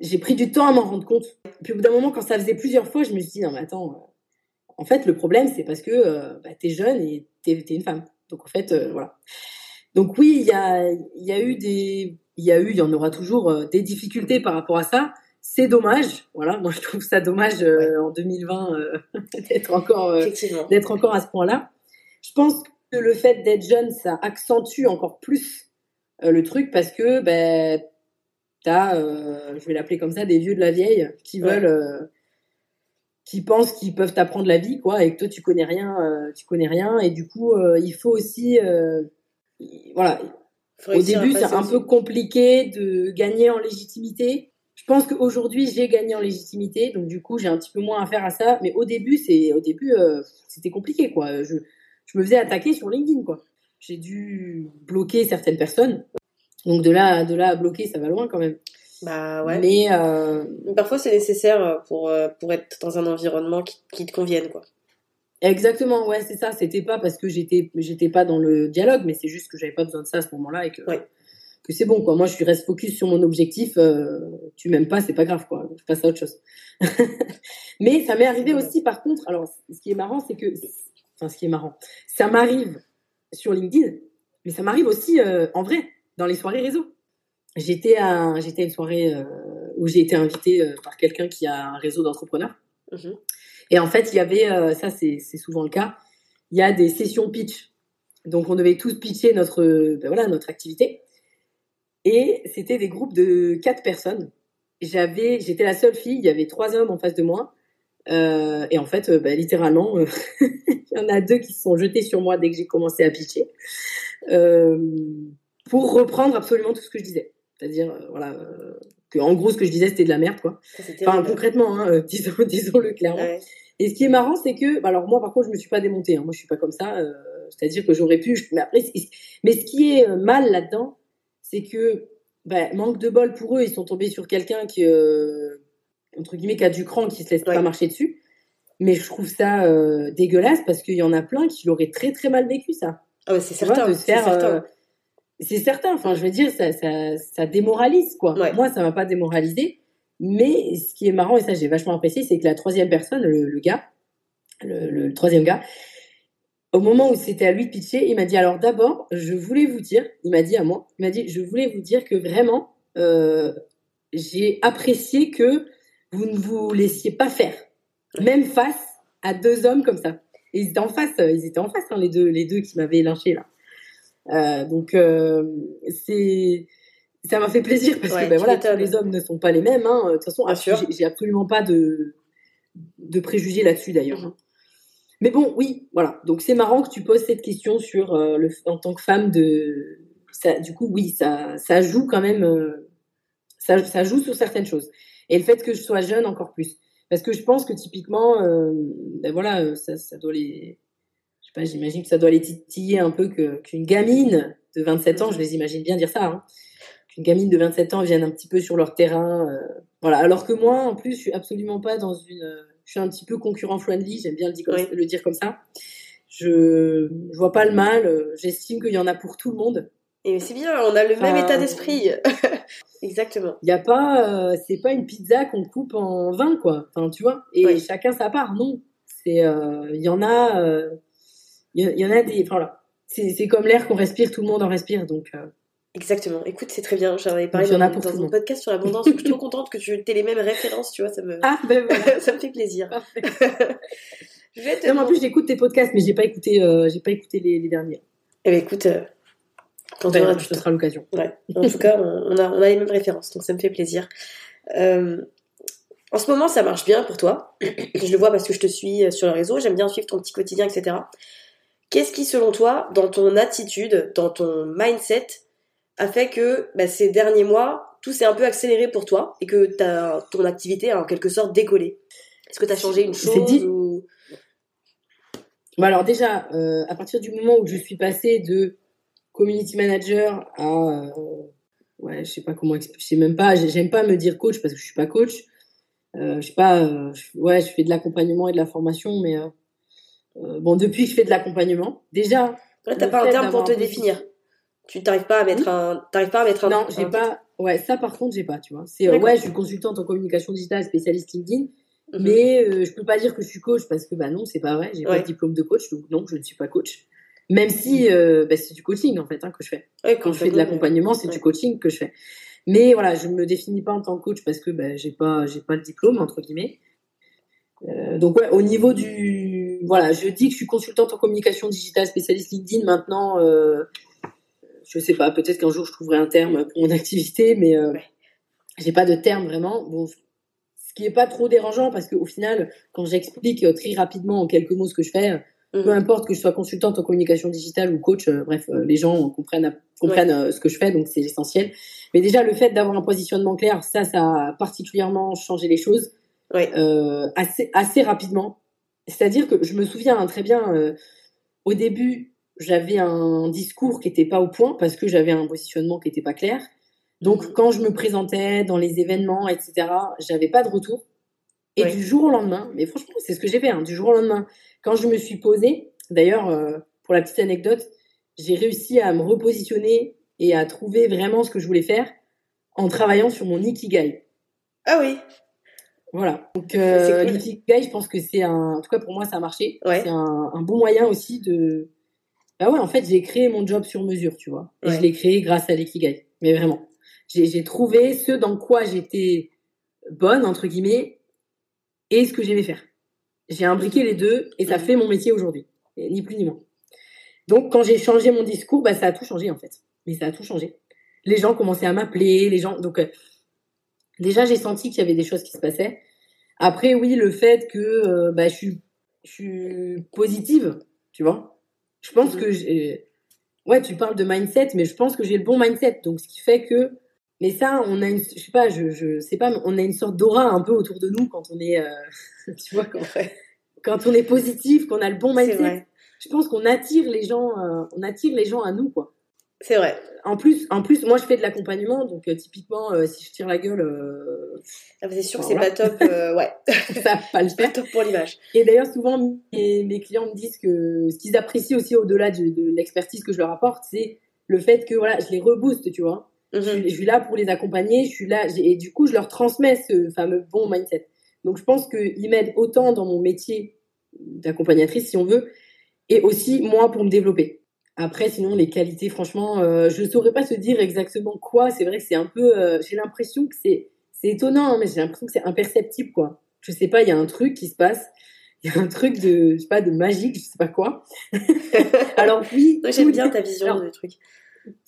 j'ai pris du temps à m'en rendre compte. Puis au bout d'un moment, quand ça faisait plusieurs fois, je me suis dit non mais attends, euh, en fait le problème c'est parce que euh, bah, t'es jeune et t'es t'es une femme. Donc en fait euh, voilà. Donc oui, il y a, il y a eu des, il y a eu, il y en aura toujours euh, des difficultés par rapport à ça. C'est dommage, voilà. Moi je trouve ça dommage en 2020 euh, d'être encore d'être encore à ce point-là. Je pense que le fait d'être jeune, ça accentue encore plus le truc parce que ben t'as, euh, je vais l'appeler comme ça, des vieux de la vieille qui Ouais. veulent, euh, qui pensent qu'ils peuvent t'apprendre la vie, quoi, et que toi tu connais rien, euh, tu connais rien, et du coup euh, il faut aussi, voilà, au début c'est un peu compliqué de gagner en légitimité. Je pense qu'aujourd'hui j'ai gagné en légitimité, donc du coup j'ai un petit peu moins à faire à ça, mais au début c'est, au début c'était compliqué, quoi. Je, je me faisais attaquer sur LinkedIn, quoi. J'ai dû bloquer certaines personnes. Donc de là, de là à bloquer, ça va loin quand même. Bah ouais. Mais euh, Parfois, c'est nécessaire pour, euh, pour être dans un environnement qui, qui te convienne, quoi. exactement, ouais, c'est ça. C'était pas parce que j'étais, j'étais pas dans le dialogue, mais c'est juste que j'avais pas besoin de ça à ce moment-là et que, Ouais. que c'est bon, quoi. Moi, je reste focus sur mon objectif. euh, tu m'aimes pas, c'est pas grave, quoi. Je passe à autre chose. mais ça m'est arrivé aussi, par contre. Alors, ce qui est marrant, c'est que, enfin, ce qui est marrant, ça m'arrive sur LinkedIn, mais ça m'arrive aussi euh, en vrai dans les soirées réseau. J'étais à, j'étais à une soirée euh, où j'ai été invitée euh, par quelqu'un qui a un réseau d'entrepreneurs. Mhm. Et en fait, il y avait, euh, ça c'est c'est souvent le cas, il y a des sessions pitch. Donc on devait tous pitcher notre, ben voilà, notre activité. Et c'était des groupes de quatre personnes. J'avais, j'étais la seule fille, il y avait trois hommes en face de moi. Euh, et en fait, euh, ben, littéralement, euh, il y en a deux qui se sont jetés sur moi dès que j'ai commencé à pitcher. Pour reprendre absolument tout ce que je disais. C'est-à-dire, euh, voilà, euh, que en gros, ce que je disais, c'était de la merde, quoi. Enfin, concrètement, hein, euh, disons, disons-le clairement. Ouais. Et ce qui est marrant, c'est que, bah, alors moi, par contre, je me suis pas démontée. Hein. Moi, je suis pas comme ça. euh, C'est-à-dire que j'aurais pu. je- Mais après, mais ce qui est euh, mal là-dedans, c'est que, bah, manque de bol pour eux, ils sont tombés sur quelqu'un qui, euh, entre guillemets, qui a du cran, qui se laisse Ouais. pas marcher dessus. Mais je trouve ça euh, dégueulasse parce qu'il y en a plein qui l'auraient très très mal vécu ça. Ah ouais, c'est certain. de se c'est faire, certain. C'est certain. Enfin, je veux dire, ça, ça, ça démoralise, quoi. Ouais. Moi, ça m'a pas démoralisé. Mais ce qui est marrant, et ça, j'ai vachement apprécié, c'est que la troisième personne, le, le gars, le, le- le troisième gars, au moment où c'était à lui de pitcher, il m'a dit, alors d'abord, je voulais vous dire, il m'a dit à moi, il m'a dit, je voulais vous dire que vraiment, euh, j'ai apprécié que vous ne vous laissiez pas faire, même face à deux hommes comme ça. Et ils étaient en face, euh, ils étaient en face, hein, les deux, les deux qui m'avaient lynché là. Euh, donc euh, c'est, ça m'a fait plaisir parce Ouais, que ben voilà, tous les hommes ne sont pas les mêmes. Hein. De toute façon, j'ai absolument pas de, de préjugés là-dessus d'ailleurs. Mhm. Mais bon, oui, voilà. Donc c'est marrant que tu poses cette question sur euh, le, en tant que femme de, ça, du coup, oui, ça, ça joue quand même, euh, ça, ça joue sur certaines choses. Et le fait que je sois jeune encore plus, parce que je pense que typiquement, euh, ben voilà, ça, ça doit les, pas, j'imagine que ça doit les titiller un peu que qu'une gamine de 27 ans, je les imagine bien dire ça, hein, qu'une gamine de 27 ans vienne un petit peu sur leur terrain, euh, voilà. Alors que moi, en plus, je suis absolument pas dans une, euh, je suis un petit peu concurrent friendly, j'aime bien le dire, comme, Oui. le dire comme ça. Je, je vois pas le mal, euh, j'estime qu'il y en a pour tout le monde. Et c'est bien, on a le même état d'esprit. Exactement. Il y a pas, euh, c'est pas une pizza qu'on coupe en 20 quoi. Enfin, tu vois. Et chacun sa part. Non, c'est, euh, il y en a, euh, il y, en a des. Enfin voilà. C'est comme l'air qu'on respire, tout le monde en respire. Donc euh, Exactement. Écoute, c'est très bien. J'en avais parlé dans, dans monde. podcast sur l'abondance. Je suis trop contente que tu aies les mêmes références, tu vois, ça me, ah ben voilà. ça me fait plaisir. Parfait. Je vais te Non, en plus j'écoute tes podcasts, mais j'ai pas écouté, euh, j'ai pas écouté les, les derniers. Eh ben, écoute, euh, quand on Ben, aura ce temps. sera l'occasion. Ouais. En tout cas, on on a, on a les mêmes références, donc ça me fait plaisir. Euh, en ce moment, ça marche bien pour toi. Je le vois parce que je te suis sur le réseau. J'aime bien suivre ton petit quotidien, etc. Qu'est-ce qui, selon toi, dans ton attitude, dans ton mindset, a fait que bah, ces derniers mois, tout s'est un peu accéléré pour toi et que ton activité a en quelque sorte décollé? Est-ce que tu as changé une chose dit. ou... Bon, alors déjà, euh, à partir du moment où je suis passée de community manager à, euh, ouais, je sais pas comment expliquer. Je sais même pas. J'aime pas me dire coach parce que je suis pas coach. Euh, je sais pas. euh, ouais, je fais de l'accompagnement et de la formation, mais euh, bon, depuis que je fais de l'accompagnement, déjà. Là, t'as pas un terme pour te définir. Tu t'arrives pas à mettre un, t'arrives pas à mettre un. Non, j'ai un- pas. Ouais, ça par contre, j'ai pas, tu vois. C'est euh, ouais, je suis consultante en communication digitale, spécialiste LinkedIn, Mhm. mais euh, je peux pas dire que je suis coach parce que bah non, c'est pas vrai. J'ai pas Ouais. de diplôme de coach, donc non, je ne suis pas coach. Même si euh, bah, c'est du coaching en fait hein, que je fais. Ouais, Quand je fais de l'accompagnement, c'est ouais. du coaching que je fais. Mais voilà, je me définis pas en tant que coach parce que bah, j'ai pas, j'ai pas le diplôme entre guillemets. Donc ouais, au niveau du, voilà, je dis que je suis consultante en communication digitale, spécialiste LinkedIn. Maintenant, euh, je sais pas, peut-être qu'un jour je trouverai un terme pour mon activité, mais euh, j'ai pas de terme vraiment. Bon, ce qui est pas trop dérangeant parce qu'au final, quand j'explique euh, très rapidement en quelques mots ce que je fais, Mhm. peu importe que je sois consultante en communication digitale ou coach, euh, bref, euh, les gens comprennent, comprennent ce que je fais, donc c'est essentiel. Mais déjà, le fait d'avoir un positionnement clair, ça, ça a particulièrement changé les choses Ouais. assez, assez rapidement. C'est-à-dire que je me souviens hein, très bien, euh, au début, j'avais un discours qui était pas au point parce que j'avais un positionnement qui était pas clair. Donc, Mhm. quand je me présentais dans les événements, etc., j'avais pas de retour. Et du jour au lendemain, mais franchement, c'est ce que j'ai fait, hein, du jour au lendemain, quand je me suis posée, d'ailleurs, euh, pour la petite anecdote, j'ai réussi à me repositionner et à trouver vraiment ce que je voulais faire en travaillant sur mon ikigai. Ah oui. Voilà. Donc, euh, C'est cool. l'ikigai, je pense que c'est un, en tout cas pour moi, ça a marché. Ouais. C'est un, un bon moyen aussi de, bah ouais, en fait, j'ai créé mon job sur mesure, tu vois. Et Ouais. je l'ai créé grâce à l'ikigai. Mais vraiment. J'ai, trouvé ce dans quoi j'étais bonne, entre guillemets, et ce que j'aimais faire. J'ai imbriqué les deux et ça fait mon métier aujourd'hui. Ni plus ni moins. Donc, quand j'ai changé mon discours, bah, ça a tout changé, en fait. Mais ça a tout changé. Les gens commençaient à m'appeler, les gens, donc, euh, déjà, j'ai senti qu'il y avait des choses qui se passaient. Après, oui, le fait que, euh, bah, je suis, je suis positive, tu vois. Je pense Mhm. que j'ai, ouais, tu parles de mindset, mais je pense que j'ai le bon mindset. Donc, ce qui fait que, mais ça, on a une, je sais pas, je, je sais pas, mais on a une sorte d'aura un peu autour de nous quand on est, euh, tu vois, quand, quand on est positif, qu'on a le bon mindset. Je pense qu'on attire les gens, euh, on attire les gens à nous, quoi. C'est vrai. En plus, en plus, moi, je fais de l'accompagnement, donc euh, typiquement, euh, si je tire la gueule, euh, Ah, C'est sûr que Voilà. c'est pas top. euh, ouais. ça va pas le Pas top pour l'image. Et d'ailleurs, souvent, mes, mes clients me disent que ce qu'ils apprécient aussi au-delà de, de l'expertise que je leur apporte, c'est le fait que voilà, je les rebooste, tu vois. Je, Mhm. suis- je suis là pour les accompagner, je suis là, et du coup, je leur transmets ce fameux bon mindset. Donc, je pense qu'ils m'aident autant dans mon métier d'accompagnatrice, si on veut, et aussi moi pour me développer. Après, sinon, les qualités, franchement, euh, je saurais pas te dire exactement quoi. C'est vrai que c'est un peu, euh, j'ai l'impression que c'est, c'est étonnant, hein, mais j'ai l'impression que c'est imperceptible, quoi. Je sais pas, il y a un truc qui se passe. Il y a un truc de, je sais pas, de magique, je sais pas quoi. Alors oui, Ouais, J'aime bien ta vision alors, du truc.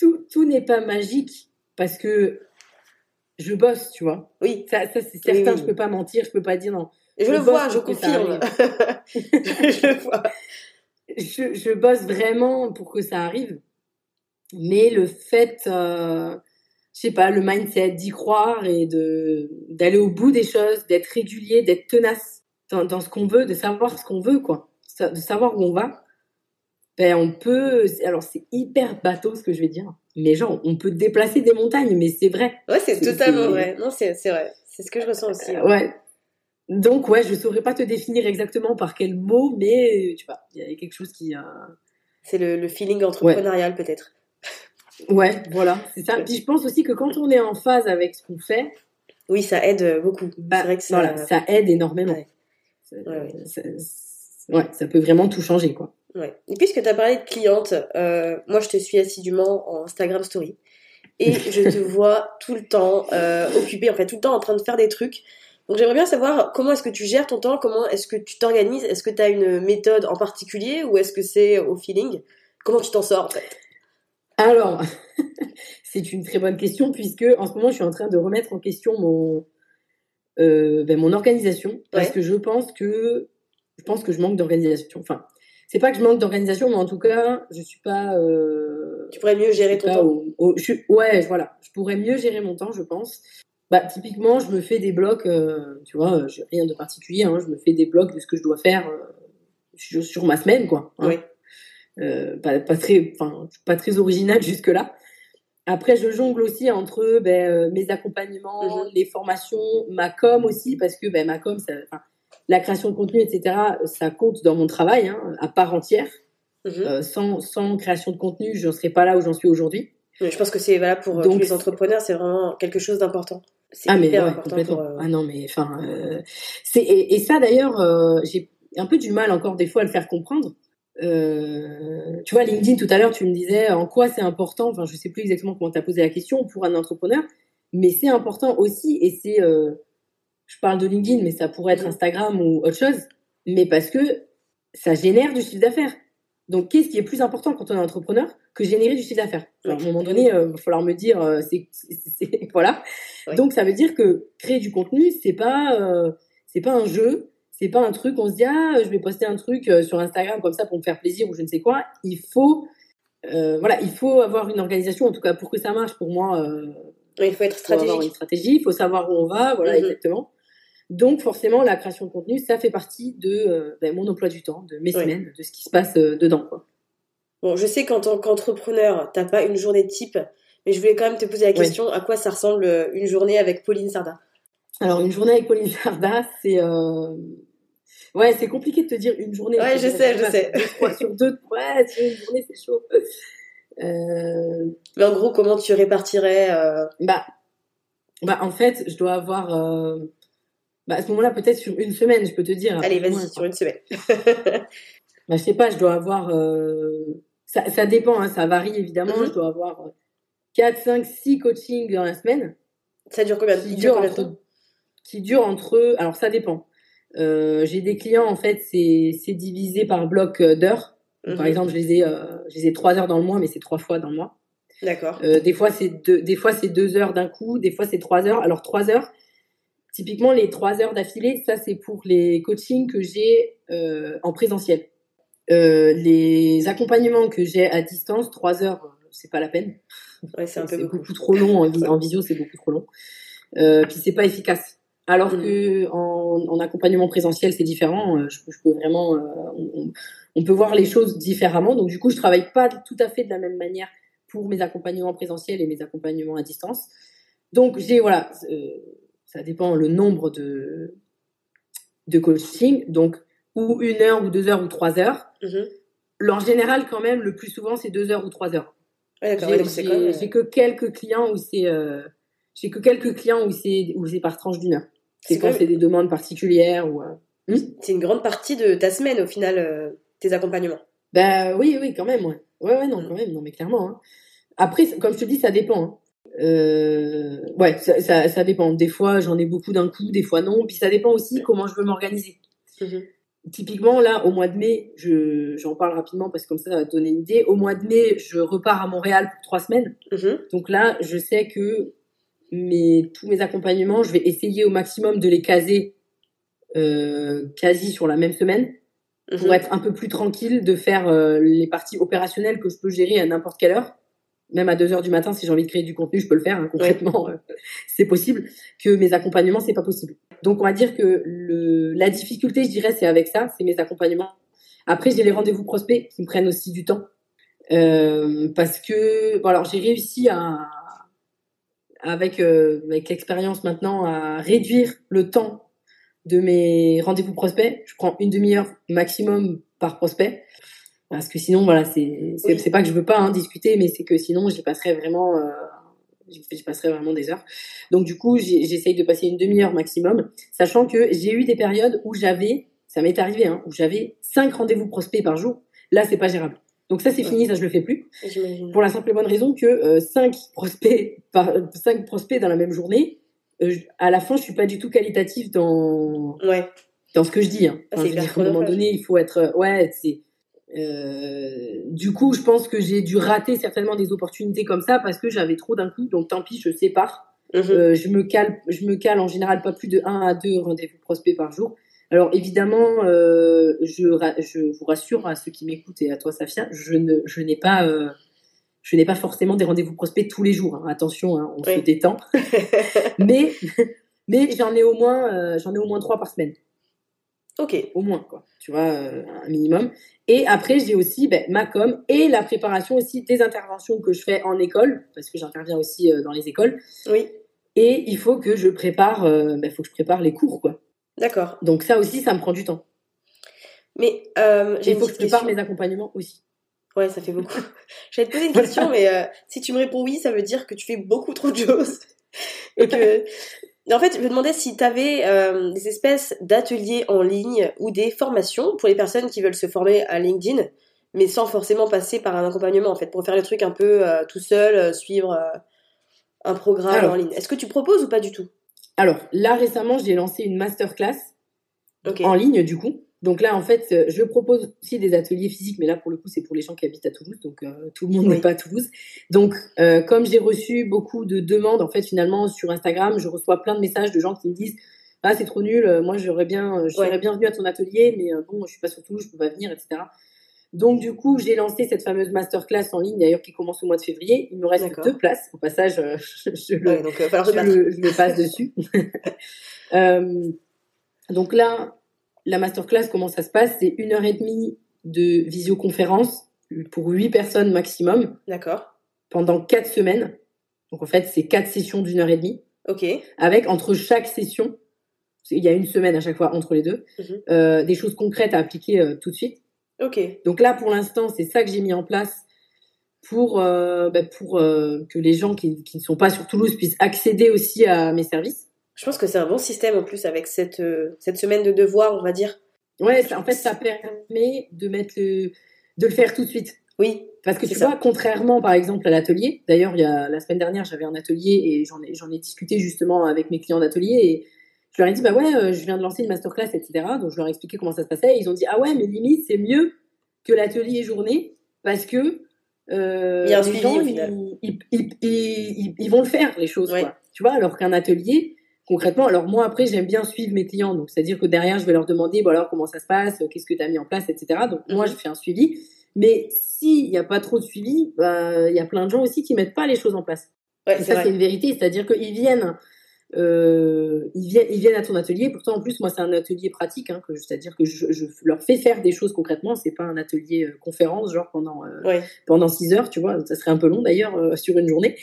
tout, tout n'est pas magique parce que je bosse, tu vois. Oui. Ça, ça c'est certain, oui. je peux pas mentir, je peux pas dire non. Je, Je le vois, je confirme. je le vois. Je, je bosse vraiment pour que ça arrive. Mais le fait, euh, je sais pas, le mindset d'y croire et de d'aller au bout des choses, d'être régulier, d'être tenace dans, dans ce qu'on veut, de savoir ce qu'on veut, quoi. De savoir où on va. Ben, on peut, alors c'est hyper bateau ce que je vais dire, mais genre, on peut déplacer des montagnes, mais c'est vrai. Ouais, c'est totalement vrai. Non, c'est c'est vrai. C'est ce que je ressens aussi. Ouais. Donc, ouais, je saurais pas te définir exactement par quel mot, mais tu vois, il y a quelque chose qui. euh, C'est le, le feeling entrepreneurial peut-être. Ouais, voilà, c'est ça. Puis je pense aussi que quand on est en phase avec ce qu'on fait, Oui, ça aide euh, beaucoup. bah, c'est vrai que ça, voilà, ça aide énormément. Ouais. Ça, Ouais, ouais. ça- ouais, ça peut vraiment tout changer, quoi. Ouais. Et puisque tu as parlé de cliente, euh, moi je te suis assidûment en Instagram Story. Et je te vois tout le temps euh, occupée, en fait, tout le temps en train de faire des trucs. Donc j'aimerais bien savoir comment est-ce que tu gères ton temps, comment est-ce que tu t'organises, est-ce que tu as une méthode en particulier ou est-ce que c'est au feeling? Comment tu t'en sors en fait? Alors, c'est une très bonne question puisque en ce moment, je suis en train de remettre en question mon, euh, ben, mon organisation parce Ouais. que je pense que je pense que je manque d'organisation. Enfin, c'est pas que je manque d'organisation, mais en tout cas, je suis pas. euh, Tu pourrais mieux gérer ton temps au- au- je suis- ouais, voilà. Je pourrais mieux gérer mon temps, je pense. Bah, typiquement, je me fais des blocs, euh, tu vois, euh, j'ai rien de particulier, hein, je me fais des blocs de ce que je dois faire euh, sur, sur ma semaine, quoi. hein. Oui. Euh, pas, pas très, pas très original jusque là. Après, je jongle aussi entre ben, mes accompagnements, mhm. les formations, ma com aussi, parce que ben, ma com, ça, la création de contenu, etc., ça compte dans mon travail hein, à part entière. Mhm. sans, sans création de contenu, je ne serais pas là où j'en suis aujourd'hui. Je pense que c'est valable pour tous les entrepreneurs, c'est vraiment quelque chose d'important. Ah mais complètement. Euh, ah non mais enfin euh, c'est et, ça d'ailleurs euh, j'ai un peu du mal encore des fois à le faire comprendre. tu vois LinkedIn tout à l'heure tu me disais en quoi c'est important. Enfin je sais plus exactement comment tu as posé la question pour un entrepreneur, mais c'est important aussi et c'est je parle de LinkedIn mais ça pourrait être mm. Instagram ou autre chose, mais parce que ça génère du chiffre d'affaires. Donc, qu'est-ce qui est plus important quand on est entrepreneur que générer du chiffre d'affaires? À un moment donné, il euh, va falloir me dire, euh, c'est, voilà. Donc, ça veut dire que créer du contenu, c'est pas, euh, c'est pas un jeu, c'est pas un truc. On se dit, ah, je vais poster un truc sur Instagram comme ça pour me faire plaisir ou je ne sais quoi. Il faut, voilà, il faut avoir une organisation, en tout cas pour que ça marche. Pour moi, il faut être stratégique. Faut avoir une stratégie, il faut savoir où on va, voilà, mm-hmm. exactement. Donc forcément, la création de contenu, ça fait partie de euh, ben, mon emploi du temps, de mes semaines, de ce qui se passe euh, dedans. Quoi. Bon, je sais qu'en tant qu'entrepreneur, t'as pas une journée type, mais je voulais quand même te poser la question à quoi ça ressemble euh, une journée avec Pauline Sarda? Alors une journée avec Pauline Sarda, c'est ouais, c'est compliqué de te dire une journée. Ouais, je sais, je sais. sur deux, ouais, une journée, c'est chaud. Mais en gros, comment tu répartirais Bah, bah en fait, je dois avoir bah, à ce moment-là, peut-être sur une semaine, je peux te dire. Allez, vas-y, sur une semaine. bah, je sais pas, je dois avoir. Euh... Ça, ça, dépend, hein, ça varie évidemment. Mhm. Je dois avoir 4, 5, 6 coachings dans la semaine. Ça dure combien, qui dure entre, Qui dure entre. Alors, ça dépend. Euh, j'ai des clients, en fait, c'est divisé par bloc euh, d'heures. Par mhm. exemple, je les, ai, euh, je les ai 3 heures dans le mois, mais c'est 3 fois dans le mois. D'accord. Euh, des fois, c'est deux, des fois, c'est 2 heures d'un coup, des fois, c'est 3 heures. Alors, 3 heures, Typiquement, les trois heures d'affilée, ça c'est pour les coachings que j'ai euh, en présentiel. Euh, les accompagnements que j'ai à distance, trois heures, c'est pas la peine. Ouais, c'est un peu beaucoup. trop long en, visio, c'est beaucoup trop long. Euh, puis c'est pas efficace. Alors mm. que en, accompagnement présentiel, c'est différent. Euh, je, peux vraiment, on, on, peut voir les choses différemment. Donc du coup, je travaille pas tout à fait de la même manière pour mes accompagnements présentiels et mes accompagnements à distance. Donc j'ai voilà ça dépend le nombre de, de coaching, donc ou une heure ou deux heures ou trois heures. Mm-hmm. En général, quand même, le plus souvent, c'est deux heures ou trois heures. j'ai, que quelques clients où c'est euh, j'ai que quelques clients où c'est où c'est par tranche d'une heure. C'est, quand c'est des demandes particulières ou. Euh, hmm? c'est une grande partie de ta semaine au final, euh, tes accompagnements. Ben oui, oui, quand même, ouais. Ouais, ouais, non, mm. quand même, non, mais clairement. Hein. Après, comme je te dis, ça dépend. Hein. Euh, ouais, ça, ça, ça, dépend. Des fois, j'en ai beaucoup d'un coup, des fois non. Puis ça dépend aussi comment je veux m'organiser. Mhm. Typiquement, là, au mois de mai, je, j'en parle rapidement parce que comme ça, ça va te donner une idée. Au mois de mai, je repars à Montréal pour trois semaines. Mhm. Donc là, je sais que mes, tous mes accompagnements, je vais essayer au maximum de les caser euh, quasi sur la même semaine pour mhm. être un peu plus tranquille, de faire euh, les parties opérationnelles que je peux gérer à n'importe quelle heure même à 2 heures du matin, si j'ai envie de créer du contenu, je peux le faire. Hein, concrètement, euh, c'est possible. Que mes accompagnements, c'est pas possible. Donc, on va dire que le, la difficulté, je dirais, c'est avec ça, c'est mes accompagnements. Après, j'ai les rendez-vous prospects qui me prennent aussi du temps, euh, parce que, bon, alors, j'ai réussi à, avec euh, avec l'expérience maintenant, à réduire le temps de mes rendez-vous prospects. Je prends une demi-heure maximum par prospect parce que sinon voilà c'est c'est pas que je veux pas hein, discuter mais c'est que sinon j'y passerais vraiment euh, j'y passerais vraiment des heures. Donc du coup j'essaye de passer une demi-heure maximum sachant que j'ai eu des périodes où j'avais ça m'est arrivé hein, où j'avais cinq rendez-vous prospects par jour. Là c'est pas gérable. Donc ça c'est fini ça je le fais plus. Pour la simple et bonne raison que euh, cinq prospects par cinq prospects dans la même journée euh, à la fin je suis pas du tout qualitatif dans ouais. dans ce que je dis hein. Ah, à un moment donné il faut être ouais c'est euh, du coup, je pense que j'ai dû rater certainement des opportunités comme ça parce que j'avais trop d'un coup. Donc tant pis, je sépare. Mhm. Euh, je me cale, je me cale en général pas plus de 1 à 2 rendez-vous prospects par jour. Alors évidemment, euh, je, je vous rassure à ceux qui m'écoutent et à toi Safia, je ne, je n'ai pas, euh, je n'ai pas forcément des rendez-vous prospects tous les jours. Hein. Attention, hein, on se détend. mais, mais j'en ai au moins, euh, j'en ai au moins trois par semaine. Ok. Au moins, quoi. Tu vois, euh, un minimum. Et après, j'ai aussi ben, ma com et la préparation aussi des interventions que je fais en école, parce que j'interviens aussi euh, dans les écoles. Oui. Et il faut que je prépare, euh, ben, faut que je prépare les cours, quoi. D'accord. Donc ça aussi, ça me prend du temps. Mais euh, j'ai il faut que je prépare mes accompagnements aussi. Ouais, ça fait beaucoup. J'allais te poser une question, mais si tu me réponds oui, ça veut dire que tu fais beaucoup trop de choses. Et que... En fait, je me demandais si tu avais des espèces d'ateliers en ligne ou des formations pour les personnes qui veulent se former à LinkedIn, mais sans forcément passer par un accompagnement, en fait, pour faire le truc un peu euh, tout seul, euh, suivre euh, un programme Alors. en ligne. Est-ce que tu proposes ou pas du tout? Alors, là, récemment, j'ai lancé une masterclass en ligne, du coup. Donc là, en fait, euh, je propose aussi des ateliers physiques, mais là, pour le coup, c'est pour les gens qui habitent à Toulouse, donc euh, tout le monde Oui. n'est pas à Toulouse. Donc, euh, comme j'ai reçu beaucoup de demandes, en fait, finalement, sur Instagram, je reçois plein de messages de gens qui me disent ah c'est trop nul, moi j'aurais bien, je Ouais. serais bien venue à ton atelier, mais euh, bon, je suis pas sur Toulouse, je peux pas venir, etc. Donc du coup, j'ai lancé cette fameuse masterclass en ligne, d'ailleurs qui commence au mois de février. Il me reste deux places. Au passage, je, je le, Ouais, donc je je passe dessus. Donc là, la masterclass, comment ça se passe C'est une heure et demie de visioconférence pour huit personnes maximum D'accord. pendant quatre semaines. Donc en fait, c'est quatre sessions d'une heure et demie Ok. avec entre chaque session, il y a une semaine à chaque fois entre les deux, Mhm. euh, des choses concrètes à appliquer euh, tout de suite. Ok. Donc là, pour l'instant, c'est ça que j'ai mis en place pour, euh, bah, pour que les gens qui, qui ne sont pas sur Toulouse puissent accéder aussi à mes services. Je pense que c'est un bon système en plus avec cette, euh, cette semaine de devoir, on va dire. Ouais, ça- en fait, ça permet de mettre le, de le faire tout de suite. Oui. Parce que tu ça. vois, contrairement par exemple à l'atelier, d'ailleurs, il y a la semaine dernière, j'avais un atelier et j'en ai, j'en ai discuté justement avec mes clients d'atelier et je leur ai dit, bah ouais, euh, je viens de lancer une masterclass, etc. Donc je leur ai expliqué comment ça se passait. Et ils ont dit, ah ouais, mais limite, c'est mieux que l'atelier journée parce que euh, Il y a un les suivi, gens, ils, ils, ils, ils- ils vont le faire, les choses. Ouais. Quoi. Tu vois, alors qu'un atelier, concrètement, alors moi après, j'aime bien suivre mes clients. Donc c'est-à-dire que derrière, je vais leur demander, bon alors comment ça se passe, qu'est-ce que tu as mis en place, etc. Donc moi, Mhm. je fais un suivi. Mais s'il n'y a pas trop de suivi, bah, il y a plein de gens aussi qui mettent pas les choses en place. Ouais, Et ça, c'est une vérité. C'est-à-dire qu'ils viennent, euh, ils viennent, ils viennent à ton atelier. Pourtant, en plus, moi, c'est un atelier pratique. Hein, que, c'est-à-dire que je, je leur fais faire des choses concrètement. C'est pas un atelier euh, conférence, genre pendant euh, Ouais. pendant six heures, tu vois. Ça serait un peu long d'ailleurs euh, sur une journée.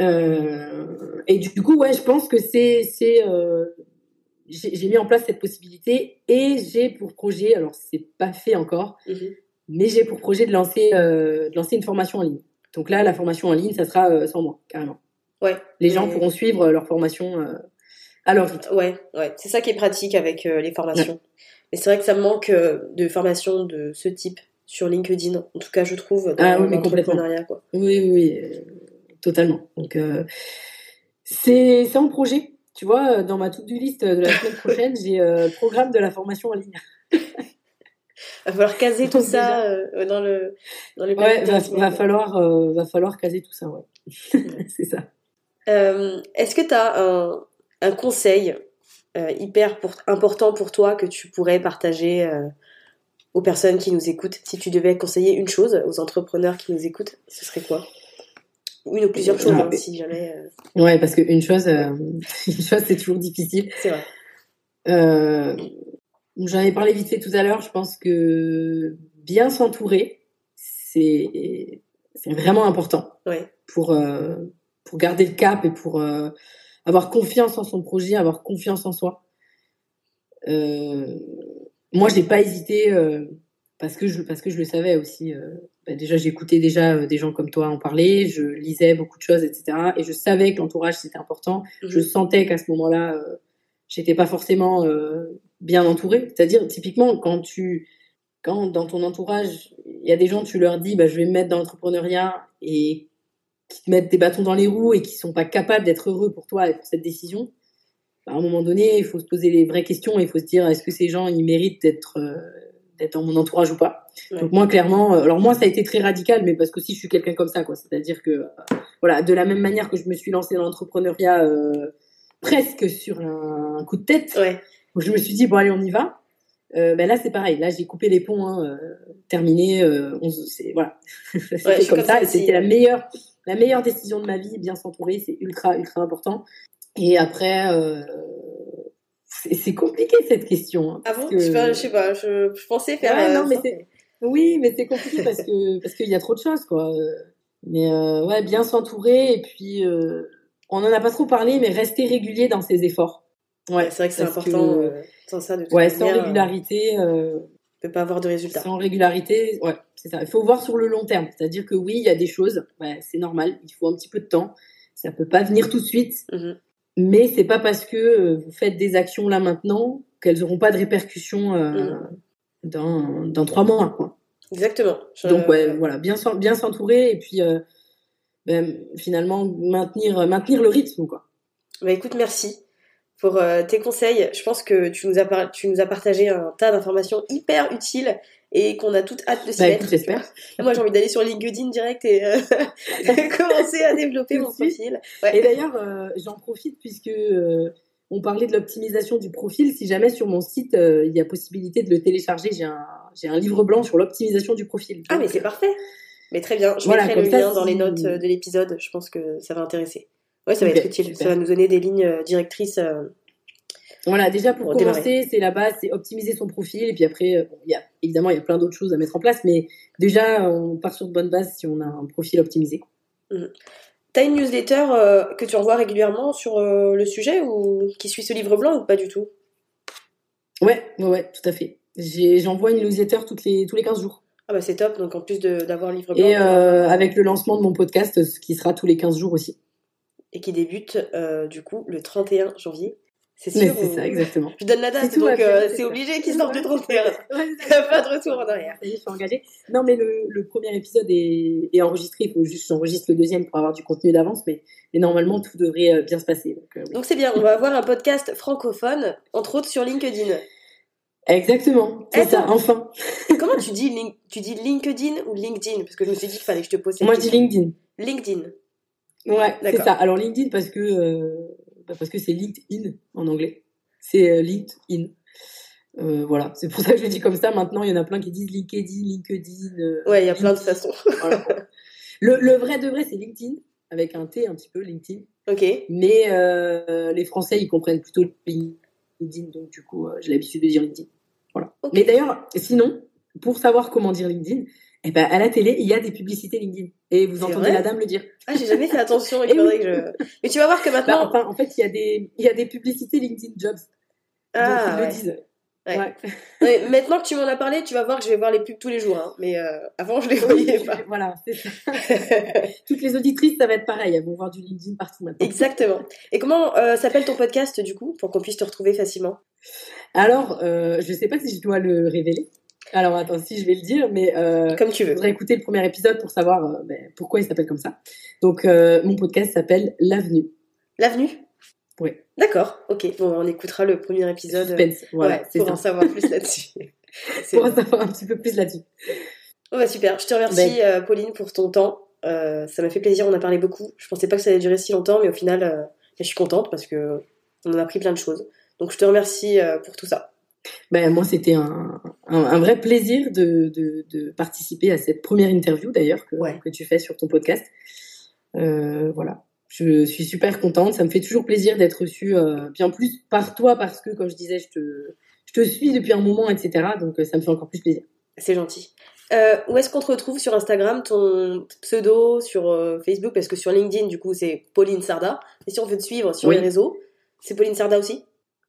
Euh, et du coup, ouais, je pense que c'est c'est euh, j'ai mis en place cette possibilité et j'ai pour projet, alors c'est pas fait encore, Mhm. mais j'ai pour projet de lancer, euh, de lancer une formation en ligne. Donc là, la formation en ligne, ça sera euh, sans moi, carrément. Ouais. Les gens pourront suivre leur formation euh, à leur rythme. Ouais, ouais. C'est ça qui est pratique avec euh, les formations. Et c'est vrai que ça me manque euh, de formations de ce type sur LinkedIn. En tout cas, je trouve dans Ah oui, mais complètement. l'entrepreneuriat, quoi. Oui, oui, euh, totalement. Donc, euh, c'est en projet. Tu vois, euh, dans ma to-do list de la semaine prochaine, j'ai euh, programme de la formation en ligne. Va falloir caser tout ça euh, dans le dans les Ouais, va, va falloir, euh, va falloir caser tout ça, ouais. c'est ça. Euh, Est-ce que tu as un, un conseil hyper pour- important pour toi que tu pourrais partager aux personnes qui nous écoutent? Si tu devais conseiller une chose aux entrepreneurs qui nous écoutent, ce serait quoi? Une ou plusieurs choses, hein, si jamais. euh, Ouais, parce qu'une chose, euh, une chose, c'est toujours difficile. C'est vrai. Euh, J'en ai parlé vite fait tout à l'heure. Je pense que bien s'entourer, c'est c'est vraiment important Ouais. pour euh, pour garder le cap et pour euh, avoir confiance en son projet, avoir confiance en soi. Euh, moi, j'ai pas hésité euh, parce que je parce que je le savais aussi. Bah, déjà, j'écoutais déjà euh, des gens comme toi en parler, je lisais beaucoup de choses, etc. Et je savais que l'entourage c'était important. Je Mhm. sentais qu'à ce moment-là, euh, j'étais pas forcément euh, bien entourée. C'est-à-dire, typiquement, quand tu, quand dans ton entourage, il y a des gens, tu leur dis, bah, je vais me mettre dans l'entrepreneuriat et qui te mettent des bâtons dans les roues et qui sont pas capables d'être heureux pour toi et pour cette décision. bah, à un moment donné, il faut se poser les vraies questions. Il faut se dire, est-ce que ces gens, ils méritent d'être, euh, d'être dans mon entourage ou pas? Ouais. Donc moi, clairement, euh, alors moi, ça a été très radical, mais parce que aussi je suis quelqu'un comme ça, quoi. C'est-à-dire que, euh, voilà, de la même manière que je me suis lancée dans l'entrepreneuriat euh, presque sur un, coup de tête, Ouais. où je me suis dit bon allez on y va. Euh, ben là c'est pareil, là j'ai coupé les ponts, hein, euh, terminé, euh, on, voilà, c'était suis comme comme ça et c'était la ouais. meilleure, la meilleure décision de ma vie, bien s'entourer, c'est ultra ultra important. Et après, euh, c'est compliqué cette question. Hein, ah bon? je, sais pas, je, pensais faire. non, mais oui, mais c'est compliqué parce que parce qu'il y a trop de choses quoi. Mais ouais, bien s'entourer et puis on en a pas trop parlé, mais rester régulier dans ses efforts. Ouais, c'est vrai que c'est important. sans ça, de ouais, sans régularité. Euh, peut pas avoir de résultats. Sans régularité, ouais, c'est ça. Il faut voir sur le long terme. C'est-à-dire que oui, il y a des choses, ouais, c'est normal, il faut un petit peu de temps. Ça peut pas venir tout de suite. Mm-hmm. Mais c'est pas parce que euh, vous faites des actions là maintenant qu'elles auront pas de répercussions euh, mm-hmm. Dans, dans trois mois. Quoi. Exactement. Donc ouais, voilà, bien bien s'entourer et puis euh, ben, finalement maintenir maintenir le rythme quoi. Bah écoute, merci pour euh, tes conseils. Je pense que tu nous as, tu nous as partagé un tas d'informations hyper utiles et qu'on a toutes hâte de s'y bah, mettre. J'espère. Moi, j'ai envie d'aller sur LinkedIn direct et euh, commencer à développer mon profil. Et d'ailleurs, j'en profite puisque on parlait de l'optimisation du profil. Si jamais sur mon site, il y a possibilité de le télécharger, j'ai un, j'ai un livre blanc sur l'optimisation du profil. ah, mais c'est parfait. Mais très bien. Je mettrai le lien dans les notes de l'épisode. Je pense que ça va intéresser. Ouais, ça va être utile. Ça va nous donner des lignes euh, directrices. Euh, voilà, déjà pour, commencer, c'est la base, c'est optimiser son profil. Et puis après, euh, il y a, évidemment, il y a plein d'autres choses à mettre en place. Mais déjà, on part sur de bonnes bases si on a un profil optimisé. Mmh. T'as une newsletter que tu envoies régulièrement sur le sujet ou qui suit ce livre blanc ou pas du tout? Ouais, ouais, ouais, tout à fait. J'envoie une newsletter toutes les, tous les 15 jours. Ah bah c'est top, donc en plus d'avoir le livre blanc. Et avec le lancement de mon podcast, ce qui sera tous les 15 jours aussi et qui débute euh, du coup le 31 janvier. C'est sûr. C'est ça, exactement. Je donne la date, donc euh, c'est obligé qu'il sorte le 31. Il n'y a pas de retour en arrière. je suis engagée. Non, mais le, le premier épisode est, est enregistré. Il faut juste j'enregistre le deuxième pour avoir du contenu d'avance, mais, mais, normalement tout devrait euh, bien se passer. Donc c'est bien. On va avoir un podcast francophone, entre autres sur LinkedIn. Exactement, c'est ça, enfin. Comment tu dis, tu dis LinkedIn ou LinkedIn? Parce que je me suis dit qu'il fallait que je te pose cette Moi, je dis LinkedIn. LinkedIn. Ouais, c'est ça. Alors LinkedIn parce que euh, parce que c'est LinkedIn en anglais. C'est euh, LinkedIn. Euh, voilà, c'est pour ça que je le dis comme ça. Maintenant, il y en a plein qui disent LinkedIn, LinkedIn. Euh, ouais, il y a plein de façons. le, le, vrai de vrai, c'est LinkedIn avec un T un petit peu LinkedIn. Ok. Mais euh, les Français, ils comprennent plutôt LinkedIn, donc du coup, j'ai l'habitude de dire LinkedIn. Voilà. Mais d'ailleurs, sinon, pour savoir comment dire LinkedIn, eh ben, à la télé, il y a des publicités LinkedIn. Et vous entendez la dame le dire. Ah, j'ai jamais fait attention. Que je... Mais tu vas voir que bah, maintenant. enfin, en fait, il y, a des, il y a des publicités LinkedIn Jobs. Ah, Donc, ils le disent. Ouais. maintenant que tu m'en as parlé, tu vas voir que je vais voir les pubs tous les jours. Hein. Mais euh, avant, je les voyais pas. Voilà, c'est ça. Toutes les auditrices, ça va être pareil. Elles vont voir du LinkedIn partout maintenant. Exactement. Et comment euh, s'appelle ton podcast, du coup, pour qu'on puisse te retrouver facilement? Alors, euh, je sais pas si je dois le révéler. Alors attends, si je vais le dire, mais euh, comme tu veux. écouter le premier épisode pour savoir euh, ben, pourquoi il s'appelle comme ça. Donc euh, mon podcast s'appelle L'avenue. L'avenue? Oui. D'accord. Ok. Bon, on écoutera le premier épisode. Suspense. Voilà. pour en savoir plus là-dessus. pour en savoir un petit peu plus là-dessus. Oh, bah, super. Je te remercie, ben. Pauline, pour ton temps. Ça m'a fait plaisir. On a parlé beaucoup. Je pensais pas que ça allait durer si longtemps, mais au final, je suis contente parce que on en a appris plein de choses. Donc, je te remercie pour tout ça ben, moi, c'était un, un, vrai plaisir de, de, de, participer à cette première interview, d'ailleurs, que, que tu fais sur ton podcast. Euh, voilà. Je suis super contente. Ça me fait toujours plaisir d'être reçue euh, bien plus par toi parce que, comme je disais, je te, je te suis depuis un moment, etc. Donc, euh, ça me fait encore plus plaisir. C'est gentil. Euh, où est-ce qu'on te retrouve sur Instagram, ton pseudo, sur Facebook? Parce que sur LinkedIn, du coup, c'est Pauline Sarda. Et si on veut te suivre sur les réseaux, c'est Pauline Sarda aussi?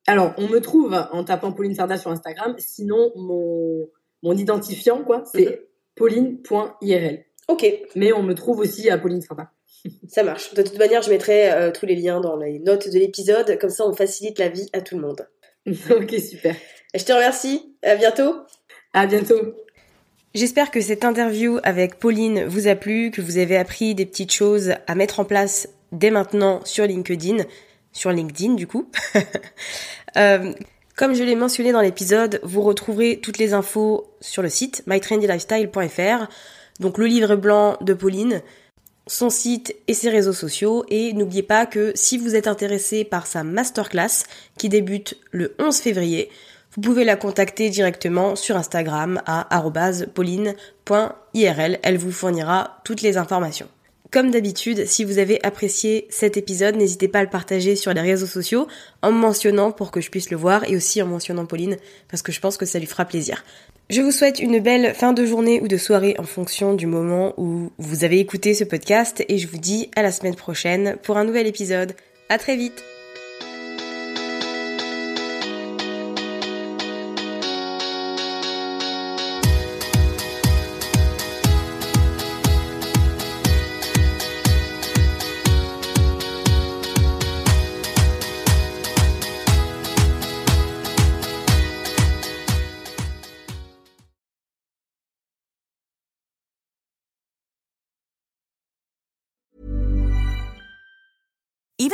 Alors, on me trouve en tapant Pauline Sarda sur Instagram. Sinon, mon, mon identifiant, quoi, c'est mhm. pauline.irl. Ok. Mais on me trouve aussi à Pauline Sarda. Ça marche. De toute manière, je mettrai euh, tous les liens dans les notes de l'épisode. Comme ça, on facilite la vie à tout le monde. ok, super. Je te remercie. À bientôt. À bientôt. J'espère que cette interview avec Pauline vous a plu, que vous avez appris des petites choses à mettre en place dès maintenant sur LinkedIn sur LinkedIn du coup. Euh, comme je l'ai mentionné dans l'épisode, vous retrouverez toutes les infos sur le site mytrendylifestyle.fr, donc le livre blanc de Pauline, son site et ses réseaux sociaux. Et n'oubliez pas que si vous êtes intéressé par sa masterclass qui débute le 11 février, vous pouvez la contacter directement sur Instagram à pauline.irl. Elle vous fournira toutes les informations. Comme d'habitude, si vous avez apprécié cet épisode, n'hésitez pas à le partager sur les réseaux sociaux en me mentionnant pour que je puisse le voir et aussi en mentionnant Pauline parce que je pense que ça lui fera plaisir. Je vous souhaite une belle fin de journée ou de soirée en fonction du moment où vous avez écouté ce podcast et je vous dis à la semaine prochaine pour un nouvel épisode. À très vite!